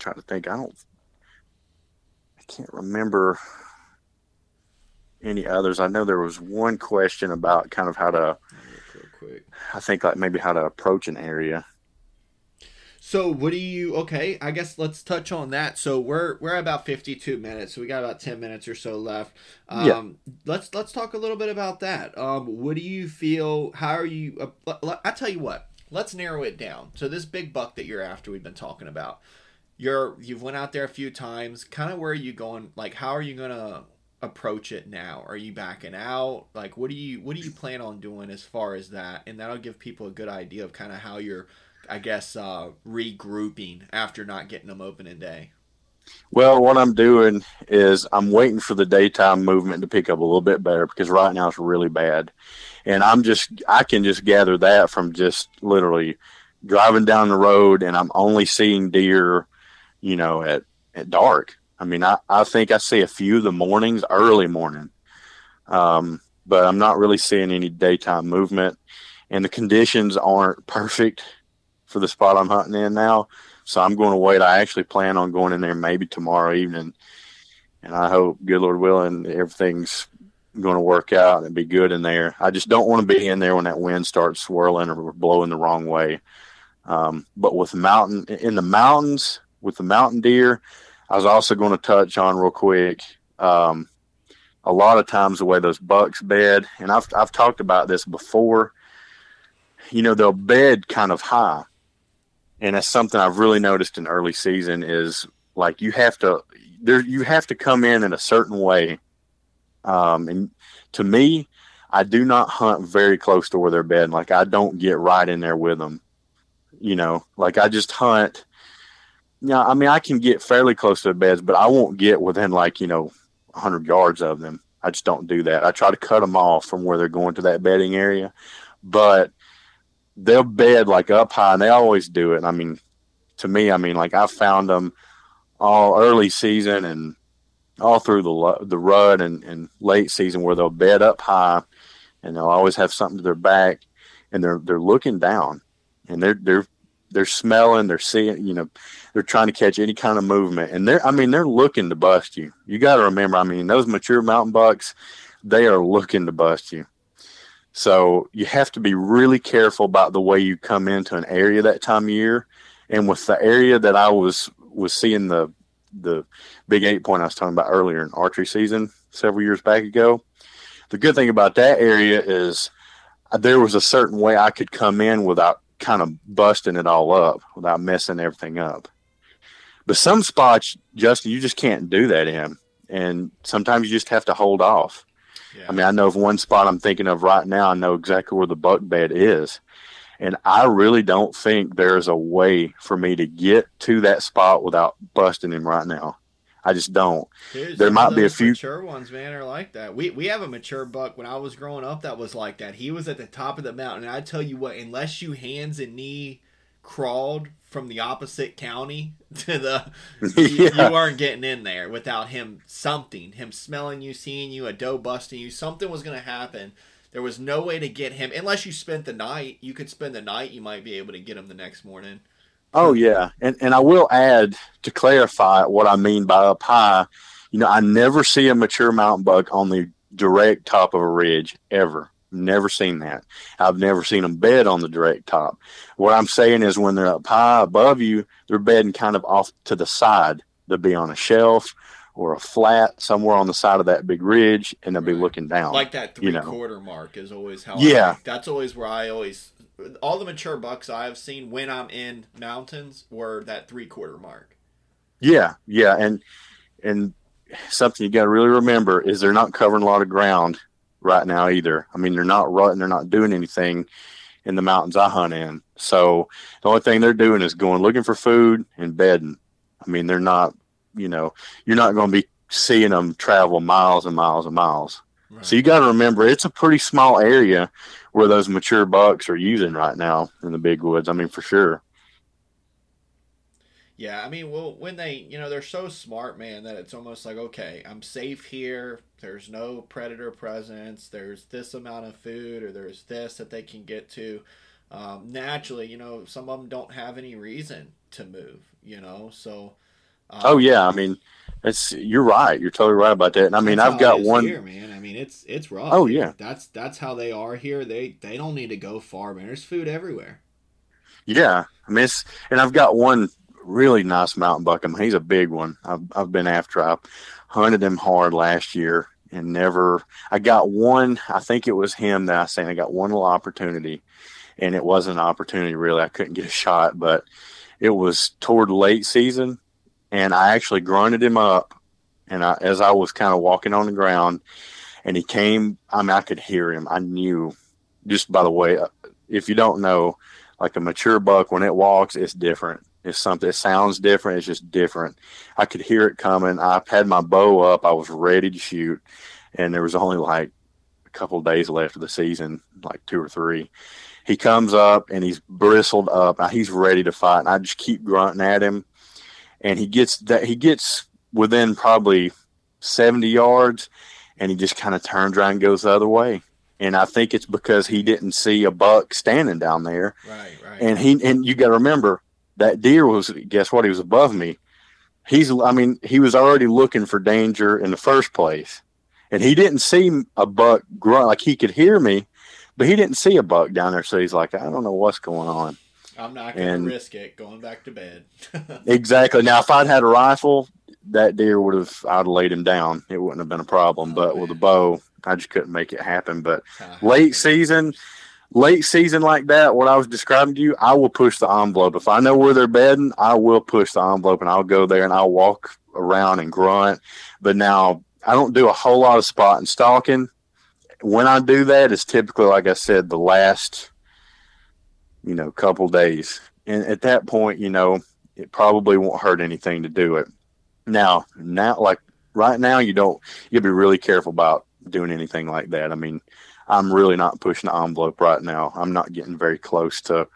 [SPEAKER 2] trying to think. I don't. I can't remember any others. I know there was one question about kind of how to. I think like maybe how to approach an area.
[SPEAKER 1] So what do you okay, I guess let's touch on that. So we're we're about 52 minutes. So we got about 10 minutes or so left. Um yeah. let's let's talk a little bit about that. Um what do you feel how are you uh, I tell you what. Let's narrow it down. So this big buck that you're after we've been talking about. You're you've went out there a few times. Kind of where are you going? Like how are you going to approach it now? Are you backing out? Like what do you what do you plan on doing as far as that? And that'll give people a good idea of kind of how you're I guess, uh, regrouping after not getting them opening day?
[SPEAKER 2] Well, what I'm doing is I'm waiting for the daytime movement to pick up a little bit better because right now it's really bad. And I'm just, I can just gather that from just literally driving down the road and I'm only seeing deer, you know, at, at dark. I mean, I, I think I see a few of the mornings, early morning. Um, but I'm not really seeing any daytime movement and the conditions aren't perfect for the spot I'm hunting in now. So I'm going to wait. I actually plan on going in there maybe tomorrow evening, and I hope, good Lord willing, everything's going to work out and be good in there. I just don't want to be in there when that wind starts swirling or blowing the wrong way. Um, but with mountain in the mountains with the mountain deer, I was also going to touch on real quick. Um, a lot of times the way those bucks bed, and I've I've talked about this before. You know they'll bed kind of high, and that's something I've really noticed in early season is like you have to there you have to come in in a certain way. Um, and to me, I do not hunt very close to where they're bedding. Like I don't get right in there with them. You know, like I just hunt. Yeah, I mean I can get fairly close to the beds, but I won't get within like you know 100 yards of them. I just don't do that. I try to cut them off from where they're going to that bedding area. But they'll bed like up high, and they always do it. I mean, to me, I mean, like I found them all early season, and all through the the rut and, and late season where they'll bed up high, and they'll always have something to their back, and they're they're looking down, and they're they're they're smelling, they're seeing, you know, they're trying to catch any kind of movement, and they're I mean they're looking to bust you. You got to remember, I mean those mature mountain bucks, they are looking to bust you. So you have to be really careful about the way you come into an area that time of year. And with the area that I was was seeing the the big eight point I was talking about earlier in archery season several years back ago, the good thing about that area is uh, there was a certain way I could come in without kind of busting it all up, without messing everything up. But some spots, Justin, you just can't do that in. And sometimes you just have to hold off. Yeah. I mean, I know of one spot I'm thinking of right now. I know exactly where the buck bed is. And I really don't think there's a way for me to get to that spot without busting him right now. I just don't. Dude, there might be a few
[SPEAKER 1] mature ones, man, are like that. We we have a mature buck when I was growing up that was like that. He was at the top of the mountain, and I tell you what, unless you hands and knee crawled from the opposite county to the yeah. you weren't getting in there without him something him smelling you seeing you a doe busting you something was going to happen there was no way to get him unless you spent the night you could spend the night you might be able to get him the next morning
[SPEAKER 2] oh yeah and and i will add to clarify what i mean by up high you know i never see a mature mountain buck on the direct top of a ridge ever Never seen that. I've never seen them bed on the direct top. What I'm saying is when they're up high above you, they're bedding kind of off to the side. They'll be on a shelf or a flat somewhere on the side of that big ridge, and they'll right. be looking down.
[SPEAKER 1] Like that three you know. quarter mark is always how.
[SPEAKER 2] Yeah,
[SPEAKER 1] I, that's always where I always all the mature bucks I've seen when I'm in mountains were that three quarter mark.
[SPEAKER 2] Yeah, yeah, and and something you got to really remember is they're not covering a lot of ground right now either. I mean, they're not rutting, they're not doing anything in the mountains I hunt in. So the only thing they're doing is going looking for food and bedding. I mean, they're not, you know, you're not going to be seeing them travel miles and miles and miles. Right. So you got to remember, it's a pretty small area where those mature bucks are using right now in the big woods. I mean, for sure.
[SPEAKER 1] Yeah, I mean, well, when they, you know, they're so smart, man, that it's almost like, okay, I'm safe here. There's no predator presence. There's this amount of food, or there's this that they can get to. Um, naturally, you know, some of them don't have any reason to move, you know, so.
[SPEAKER 2] Um, oh yeah, I mean, it's you're right. You're totally right about that. And I mean, I've got one
[SPEAKER 1] here, man. I mean, it's it's rough.
[SPEAKER 2] Oh yeah,
[SPEAKER 1] that's that's how they are here. They they don't need to go far, man. There's food everywhere.
[SPEAKER 2] Yeah, I mean, it's, and I've got one really nice mountain buck. I mean, he's a big one. I've, I've been after. I hunted him hard last year and never. I got one. I think it was him that I seen. I got one little opportunity, and it wasn't an opportunity really. I couldn't get a shot, but it was toward late season, and I actually grunted him up, and I, as I was kind of walking on the ground, and he came. I mean, I could hear him. I knew just by the way. Uh, if you don't know, like a mature buck when it walks, it's different it's something. It sounds different. It's just different. I could hear it coming. I had my bow up. I was ready to shoot, and there was only like a couple days left of the season, like two or three. He comes up and he's bristled up. He's ready to fight, and I just keep grunting at him, and he gets that. He gets within probably seventy yards, and he just kind of turns around and goes the other way and I think it's because he didn't see a buck standing down there.
[SPEAKER 1] Right, right.
[SPEAKER 2] And he and you got to remember that deer was guess what he was above me he's i mean he was already looking for danger in the first place and he didn't see a buck grunt like he could hear me but he didn't see a buck down there so he's like i don't know what's going on
[SPEAKER 1] i'm not going to risk it going back to bed
[SPEAKER 2] exactly now if i'd had a rifle that deer would have i'd have laid him down it wouldn't have been a problem oh, but man. with a bow i just couldn't make it happen but ah, late season late season like that, what I was describing to you, I will push the envelope. If I know where they're bedding, I will push the envelope and I'll go there and I'll walk around and grunt. But now I don't do a whole lot of spot and stalking. When I do that, it's typically, like I said, the last, you know, couple days. And at that point, you know, it probably won't hurt anything to do it. Now, now, like right now, you don't, you'll be really careful about doing anything like that. I mean, I'm really not pushing the envelope right now. I'm not getting very close to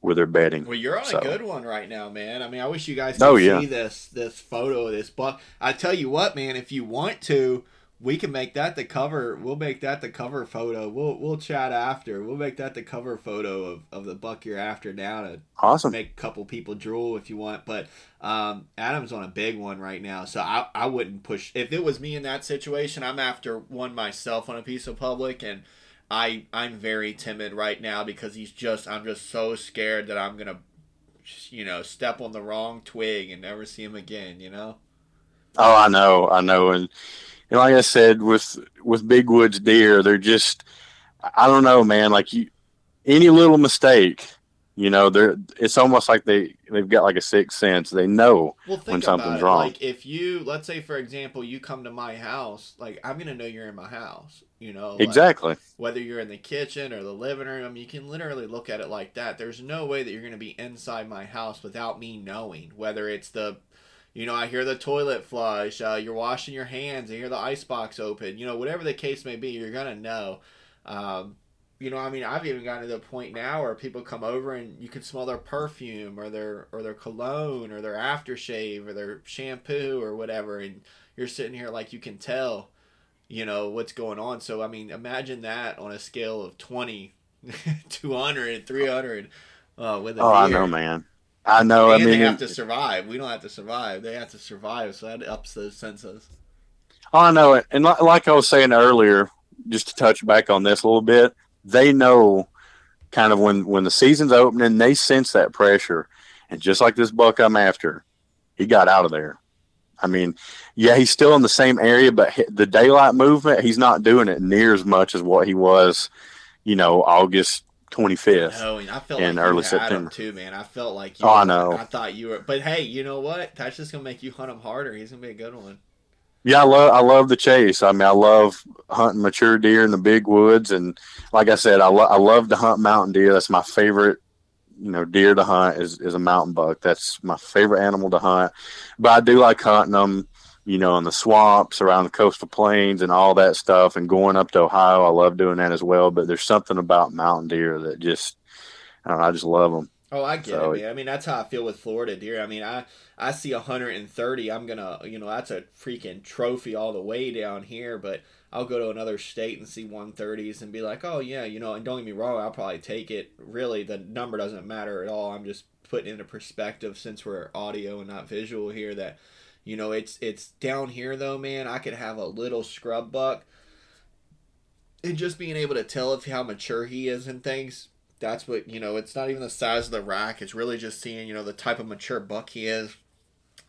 [SPEAKER 2] with their bedding.
[SPEAKER 1] Well, you're on
[SPEAKER 2] So-
[SPEAKER 1] a good one right now, man. I mean, I wish you guys could
[SPEAKER 2] Oh, yeah.
[SPEAKER 1] see this this photo of this buck. I tell you what, man, if you want to, we can make that the cover. We'll make that the cover photo. We'll we'll chat after. We'll make that the cover photo of, of the buck you're after now to
[SPEAKER 2] Awesome.
[SPEAKER 1] make a couple people drool if you want. But um, Adam's on a big one right now, so I, I wouldn't push. If it was me in that situation, I'm after one myself on a piece of public, and I I'm very timid right now because he's just I'm just so scared that I'm gonna, you know, step on the wrong twig and never see him again. You know.
[SPEAKER 2] Oh, I know, I know, and, and like I said, with with big woods deer, they're just, I don't know, man. Like you, any little mistake, you know, they're it's almost like they they've got like a sixth sense. They know.
[SPEAKER 1] Well,
[SPEAKER 2] When something's wrong.
[SPEAKER 1] Like if you, let's say for example, you come to my house, like I'm gonna know you're in my house. You know. like,
[SPEAKER 2] Exactly.
[SPEAKER 1] whether you're in the kitchen or the living room, you can literally look at it like that. There's no way that you're going to be inside my house without me knowing. Whether it's the, you know, I hear the toilet flush, uh, you're washing your hands, I hear the ice box open, you know, whatever the case may be, you're going to know. Um, you know, I mean, I've even gotten to the point now where people come over and you can smell their perfume or their or their cologne or their aftershave or their shampoo or whatever, and you're sitting here like you can tell you know what's going on so i mean imagine that on a scale of 20 200 300 uh, with a
[SPEAKER 2] Oh, I know, man. I know.
[SPEAKER 1] and
[SPEAKER 2] I mean,
[SPEAKER 1] they have to survive we don't have to survive they have to survive so that ups those senses
[SPEAKER 2] Oh, I know it. And li- like I was saying earlier, just to touch back on this a little bit, they know kind of when when the season's opening, they sense that pressure. And just like this buck I'm after, he got out of there. I mean, yeah, he's still in the same area, but the daylight movement, he's not doing it near as much as what he was, you know, August 25th.
[SPEAKER 1] no and i felt
[SPEAKER 2] in
[SPEAKER 1] like
[SPEAKER 2] early
[SPEAKER 1] you had 'em
[SPEAKER 2] September.
[SPEAKER 1] too man i felt like you
[SPEAKER 2] Oh, I know.
[SPEAKER 1] i thought you were but hey you know what that's just gonna make you hunt him harder he's gonna be a good one
[SPEAKER 2] Yeah, I love I love the chase. I mean, I love hunting mature deer in the big woods, and like I said, I, lo- I love to hunt mountain deer. That's my favorite, you know, deer to hunt is is a mountain buck. That's my favorite animal to hunt. But I do like hunting them, you know, in the swamps around the coastal plains and all that stuff, and going up to Ohio. I love doing that as well. But there's something about mountain deer that just, I don't know, I just love them.
[SPEAKER 1] Oh, I get
[SPEAKER 2] So-
[SPEAKER 1] it, man. I mean, that's how I feel with Florida deer. I mean, I I see 130. I'm gonna, you know, that's a freaking trophy all the way down here. But I'll go to another state and see 130s and be like, oh yeah, you know. And don't get me wrong, I'll probably take it. Really, the number doesn't matter at all. I'm just putting into perspective since we're audio and not visual here. That you know, it's it's down here though, man. I could have a little scrub buck. And just being able to tell if how mature he is and things, that's what you know it's not even the size of the rack it's really just seeing you know the type of mature buck he is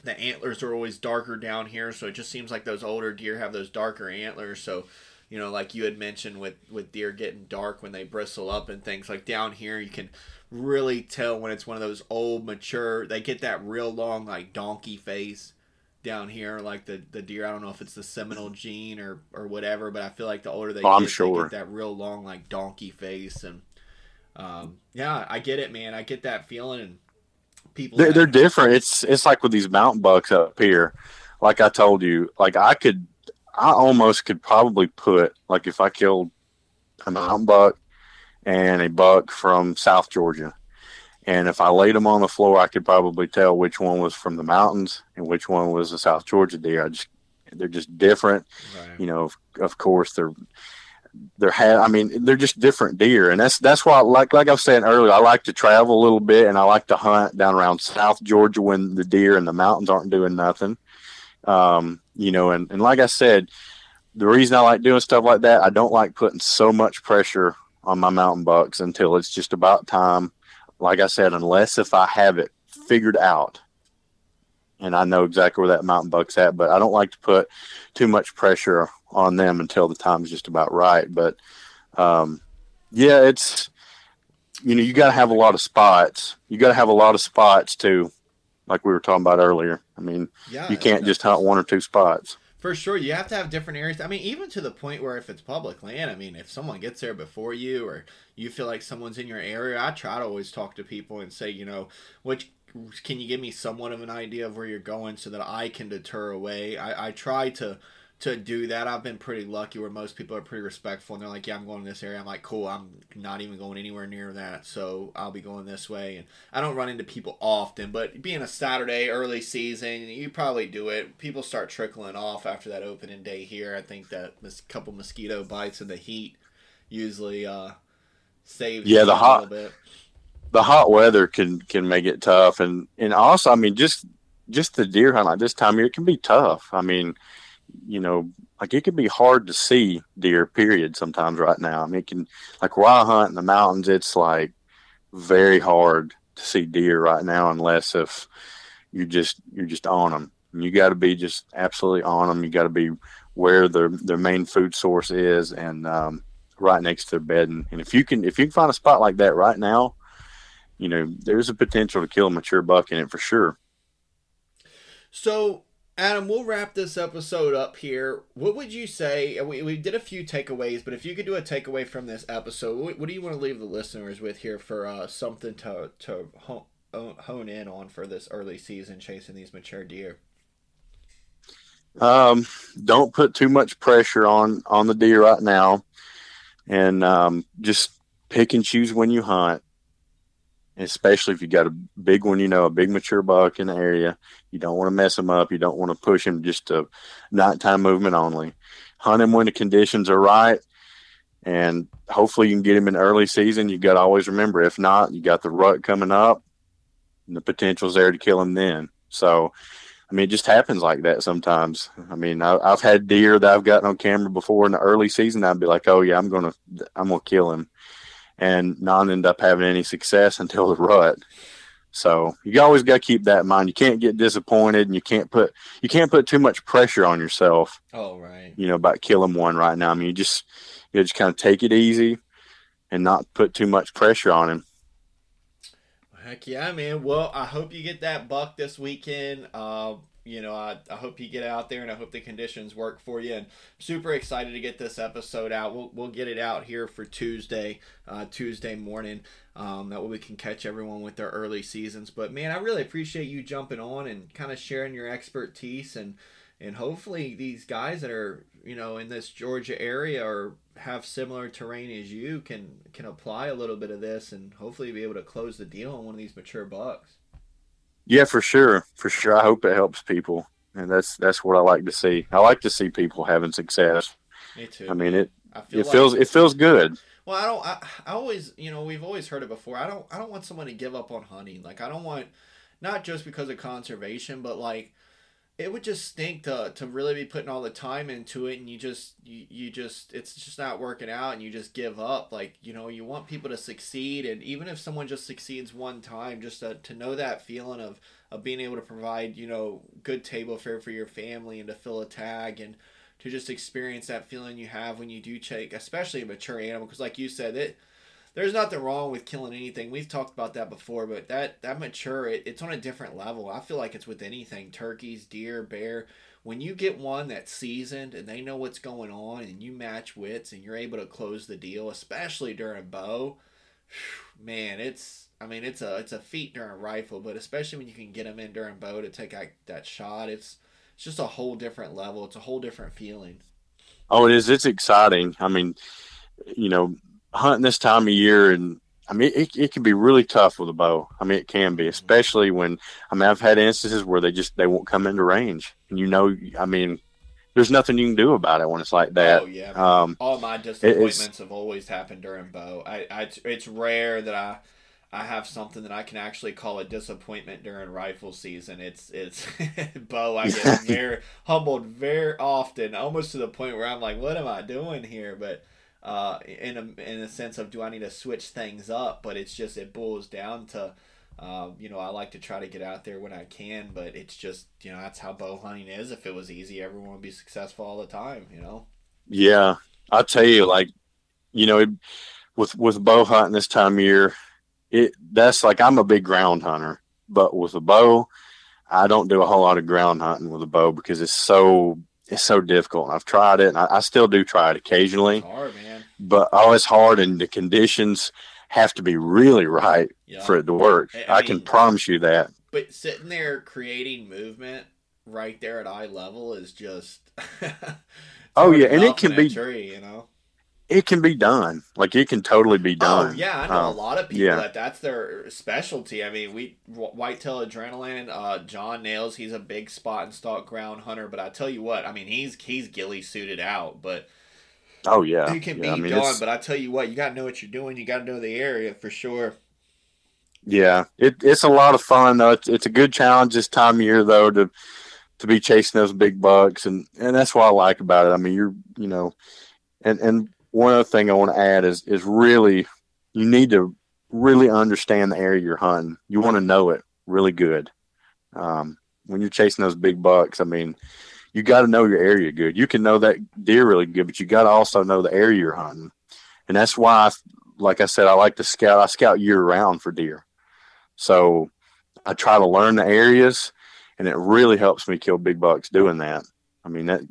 [SPEAKER 1] the antlers are always darker down here so it just seems like those older deer have those darker antlers so you know like you had mentioned with with deer getting dark when they bristle up and things like down here you can really tell when it's one of those old mature they get that real long like donkey face down here like the the deer i don't know if it's the seminole gene or or whatever but i feel like the older they
[SPEAKER 2] Oh,
[SPEAKER 1] get they get that real long like donkey face and um, yeah, I get it, man. I get that feeling, and people.
[SPEAKER 2] They're, they're different. It's it's like with these mountain bucks up here. Like I told you, like I could, I almost could probably put like if I killed a mountain buck and a buck from South Georgia, and if I laid them on the floor, I could probably tell which one was from the mountains and which one was a South Georgia deer. I just they're just different.
[SPEAKER 1] Right.
[SPEAKER 2] You know, of, of course they're they're ha- I mean they're just different deer, and that's that's why like like I was saying earlier, I like to travel a little bit, and I like to hunt down around South Georgia when the deer in the mountains aren't doing nothing. Um, you know, and and like I said, the reason I like doing stuff like that, I don't like putting so much pressure on my mountain bucks until it's just about time. Like I said, unless if I have it figured out and I know exactly where that mountain buck's at, but I don't like to put too much pressure on them until the time's just about right. But um, yeah, it's you know you got to have a lot of spots. You got to have a lot of spots too, like we were talking about earlier. I mean,
[SPEAKER 1] Yeah,
[SPEAKER 2] you can't just hunt one or two spots.
[SPEAKER 1] For sure, you have to have different areas. I mean, even to the point where if it's public land, I mean, if someone gets there before you or you feel like someone's in your area, I try to always talk to people and say, you know, which can you give me somewhat of an idea of where you're going so that I can deter away. I, I try to to do that. I've been pretty lucky where most people are pretty respectful and they're like, "Yeah, I'm going to this area." I'm like, "Cool, I'm not even going anywhere near that." So I'll be going this way, and I don't run into people often. But being a Saturday early season, you probably do it. People start trickling off after that opening day here. I think that a couple mosquito bites in the heat usually uh, saves.
[SPEAKER 2] Yeah, the hot the hot weather can can make it tough, and and also, I mean, just just the deer hunt like this time of year, it can be tough. I mean, you know, like it can be hard to see deer. Period. Sometimes right now, I mean, it can like where I hunt in the mountains, it's like very hard to see deer right now, unless if you just you're just on them. You got to be just absolutely on them. You got to be where their their main food source is, and um, right next to their bed. And, and if you can if you can find a spot like that right now, you know, there's a potential to kill a mature buck in it for sure.
[SPEAKER 1] So, Adam, we'll wrap this episode up here. What would you say? We, we did a few takeaways, but if you could do a takeaway from this episode, what, what do you want to leave the listeners with here for uh, something to, to hone, in on for this early season chasing these mature deer?
[SPEAKER 2] Um, don't put too much pressure on on the deer right now, and um, just pick and choose when you hunt especially if you got a big one, you know, a big mature buck in the area. You don't want to mess him up. You don't want to push him just to nighttime movement only. Hunt him when the conditions are right, and hopefully you can get him in early season. You got to always remember, if not, you got the rut coming up, and the potential's there to kill him then. So, I mean, it just happens like that sometimes. I mean, I, have had deer that I've gotten on camera before in the early season. I'd be like, "Oh yeah, I'm gonna, I'm gonna kill him," and not end up having any success until the rut. So you always got to keep that in mind. You can't get disappointed, and you can't put you can't put too much pressure on yourself.
[SPEAKER 1] Oh right.
[SPEAKER 2] You know about killing one right now. I mean, you just you just kind of take it easy, and not put too much pressure on him.
[SPEAKER 1] Heck yeah, man. Well, I hope you get that buck this weekend. Uh, you know, I, I hope you get out there and I hope the conditions work for you. And super excited to get this episode out. We'll, we'll get it out here for Tuesday, uh, Tuesday morning. Um, that way we can catch everyone with their early seasons. But man, I really appreciate you jumping on and kind of sharing your expertise and and hopefully these guys that are you know in this Georgia area or have similar terrain as you can can apply a little bit of this and hopefully be able to close the deal on one of these mature bucks.
[SPEAKER 2] Yeah, for sure, for sure. I hope it helps people, and that's that's what I like to see. I like to see people having success.
[SPEAKER 1] Me too.
[SPEAKER 2] I mean it. I feel it like feels it feels good.
[SPEAKER 1] Well, I don't. I, I always, you know, we've always heard it before. I don't. I don't want someone to give up on hunting. Like I don't want, not just because of conservation, but like it would just stink to to really be putting all the time into it and you just you, you just it's just not working out and you just give up. Like you know you want people to succeed and even if someone just succeeds one time just to, to know that feeling of of being able to provide you know good table fare for your family and to fill a tag and to just experience that feeling you have when you do take especially a mature animal. Because like you said it there's nothing wrong with killing anything. We've talked about that before, but that that mature, it, it's on a different level. I feel like it's with anything: turkeys, deer, bear. When you get one that's seasoned and they know what's going on, and you match wits and you're able to close the deal, especially during bow, man, it's I mean it's a it's a feat during rifle, but especially when you can get them in during bow to take that, that shot, it's it's just a whole different level. It's a whole different feeling.
[SPEAKER 2] Oh, it is. It's exciting. I mean, you know, hunting this time of year and I mean, it, it can be really tough with a bow. I mean, it can be, especially when, I mean, I've had instances where they just, they won't come into range. And you know, I mean, there's nothing you can do about it when it's like that.
[SPEAKER 1] Oh, yeah. Um, All my disappointments have always happened during bow. I, I, it's rare that I, I have something that I can actually call a disappointment during rifle season. It's it's bow. I get very humbled very often, almost to the point where I'm like, "What am I doing here?" But uh, in a in a sense of do I need to switch things up? But it's just it boils down to, uh, you know, I like to try to get out there when I can, but it's just you know that's how bow hunting is. If it was easy, everyone would be successful all the time. You know.
[SPEAKER 2] Yeah, I'll tell you, like, you know, it, with with bow hunting this time of year, it that's like I'm a big ground hunter, but with a bow. I don't do a whole lot of ground hunting with a bow because it's so it's so difficult. I've tried it, and I, I still do try it occasionally.
[SPEAKER 1] It's hard, man.
[SPEAKER 2] But oh, it's hard, and the conditions have to be really right for it to work. I, I mean, can promise you that.
[SPEAKER 1] But sitting there creating movement right there at eye level is just.
[SPEAKER 2] oh yeah, and it can be
[SPEAKER 1] tree, you know.
[SPEAKER 2] It can be done. Like it can totally be done.
[SPEAKER 1] Oh yeah, I know um, a lot of people yeah. that that's their specialty. I mean, we whitetail adrenaline. Uh, John Nails, he's a big spot and stalk ground hunter. But I tell you what, I mean, he's he's ghillie suited out, but.
[SPEAKER 2] Oh yeah,
[SPEAKER 1] you can
[SPEAKER 2] yeah,
[SPEAKER 1] be I mean, done, but I tell you what, you got to know what you're doing. You got to know the area for sure.
[SPEAKER 2] Yeah, it, it's a lot of fun though. It's, it's a good challenge this time of year though to to be chasing those big bucks, and and that's what I like about it. I mean, you're you know, and and one other thing I want to add is is really you need to really understand the area you're hunting. You want to know it really good. Um, when you're chasing those big bucks, I mean, you got to know your area good. You can know that deer really good, but you got to also know the area you're hunting, and that's why, like I said, I like to scout. I scout year round for deer. So I try to learn the areas, and it really helps me kill big bucks doing that. I mean, that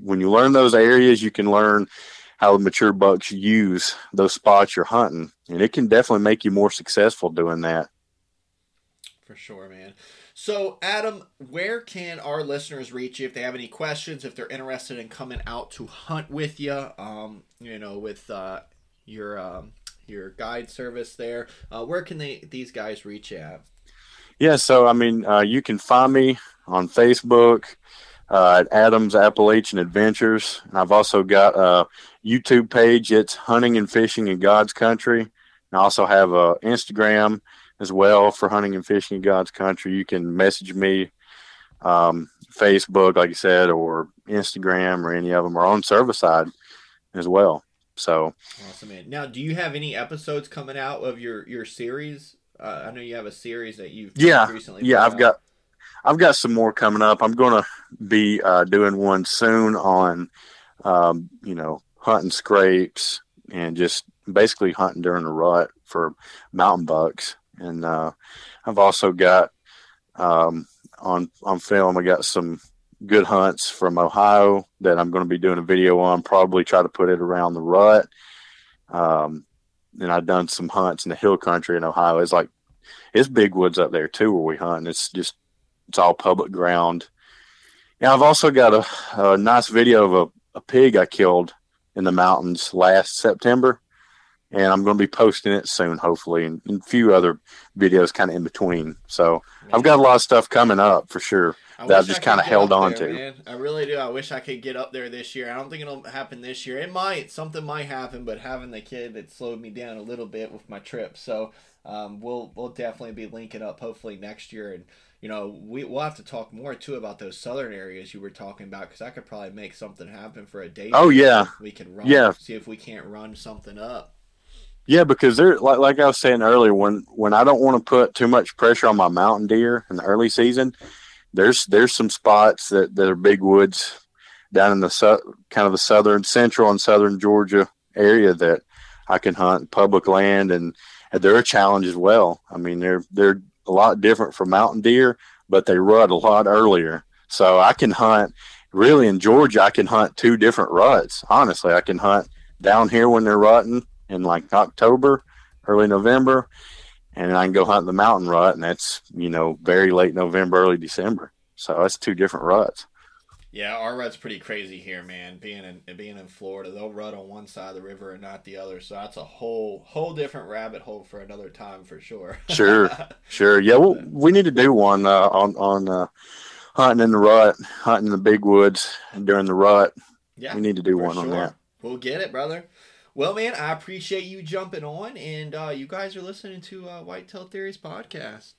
[SPEAKER 2] when you learn those areas, you can learn how the mature bucks use those spots you're hunting, and it can definitely make you more successful doing that.
[SPEAKER 1] For sure, man. So, Adam, where can our listeners reach you if they have any questions, if they're interested in coming out to hunt with you? Um, you know, with uh, your um, your guide service there. Uh, where can they these guys reach at?
[SPEAKER 2] Yeah, so I mean, uh, you can find me on Facebook uh, at Adams Appalachian Adventures. And I've also got a YouTube page. It's Hunting and Fishing in God's Country. And I also have a Instagram as well for hunting and fishing in God's country. You can message me, um, Facebook, like you said, or Instagram or any of them, or on Cervicide as well. So
[SPEAKER 1] awesome, man. Now, do you have any episodes coming out of your your series? Uh, I know you have a series that you've
[SPEAKER 2] yeah recently. Yeah, I've out. got I've got some more coming up. I'm going to be uh, doing one soon on um, you know hunting scrapes and just basically hunting during the rut for mountain bucks. And uh, I've also got um, on on film. I got some good hunts from Ohio that I'm going to be doing a video on. Probably try to put it around the rut. Um, and I've done some hunts in the hill country in Ohio. It's like it's big woods up there too where we hunt. It's just it's all public ground. Now I've also got a, a nice video of a, a pig I killed in the mountains last September and I'm going to be posting it soon, hopefully, and, and a few other videos kind of in between. So man. I've got a lot of stuff coming up for sure I that I've just kind of held on there, to. Man.
[SPEAKER 1] I really do. I wish I could get up there this year. I don't think it'll happen this year. It might. Something might happen, but having the kid it slowed me down a little bit with my trip. So um, we'll we'll definitely be linking up hopefully next year and you know, we, we'll have to talk more too about those southern areas you were talking about because I could probably make something happen for a day.
[SPEAKER 2] Oh yeah,
[SPEAKER 1] we can run.
[SPEAKER 2] Yeah,
[SPEAKER 1] see if we can't run something up.
[SPEAKER 2] Yeah, because they're like like I was saying earlier, when when I don't want to put too much pressure on my mountain deer in the early season, there's there's some spots that, that are big woods down in the su- kind of the southern central and southern Georgia area that I can hunt public land and, and they're a challenge as well. I mean they're they're a lot different from mountain deer, but they rut a lot earlier. So I can hunt really in Georgia I can hunt two different ruts. Honestly, I can hunt down here when they're rutting in like October, early November, and I can go hunt the mountain rut, and that's you know very late November, early December. So that's two different ruts.
[SPEAKER 1] Yeah, our rut's pretty crazy here, man. Being in being in Florida, they'll rut on one side of the river and not the other. So that's a whole whole different rabbit hole for another time for sure.
[SPEAKER 2] sure, sure. Yeah, well, we need to do one uh, on on uh, hunting in the rut, hunting in the big woods during the rut. Yeah, we need to do one sure. on that.
[SPEAKER 1] We'll get it, brother. Well, man, I appreciate you jumping on, and uh, you guys are listening to uh, Whitetail Theories podcast.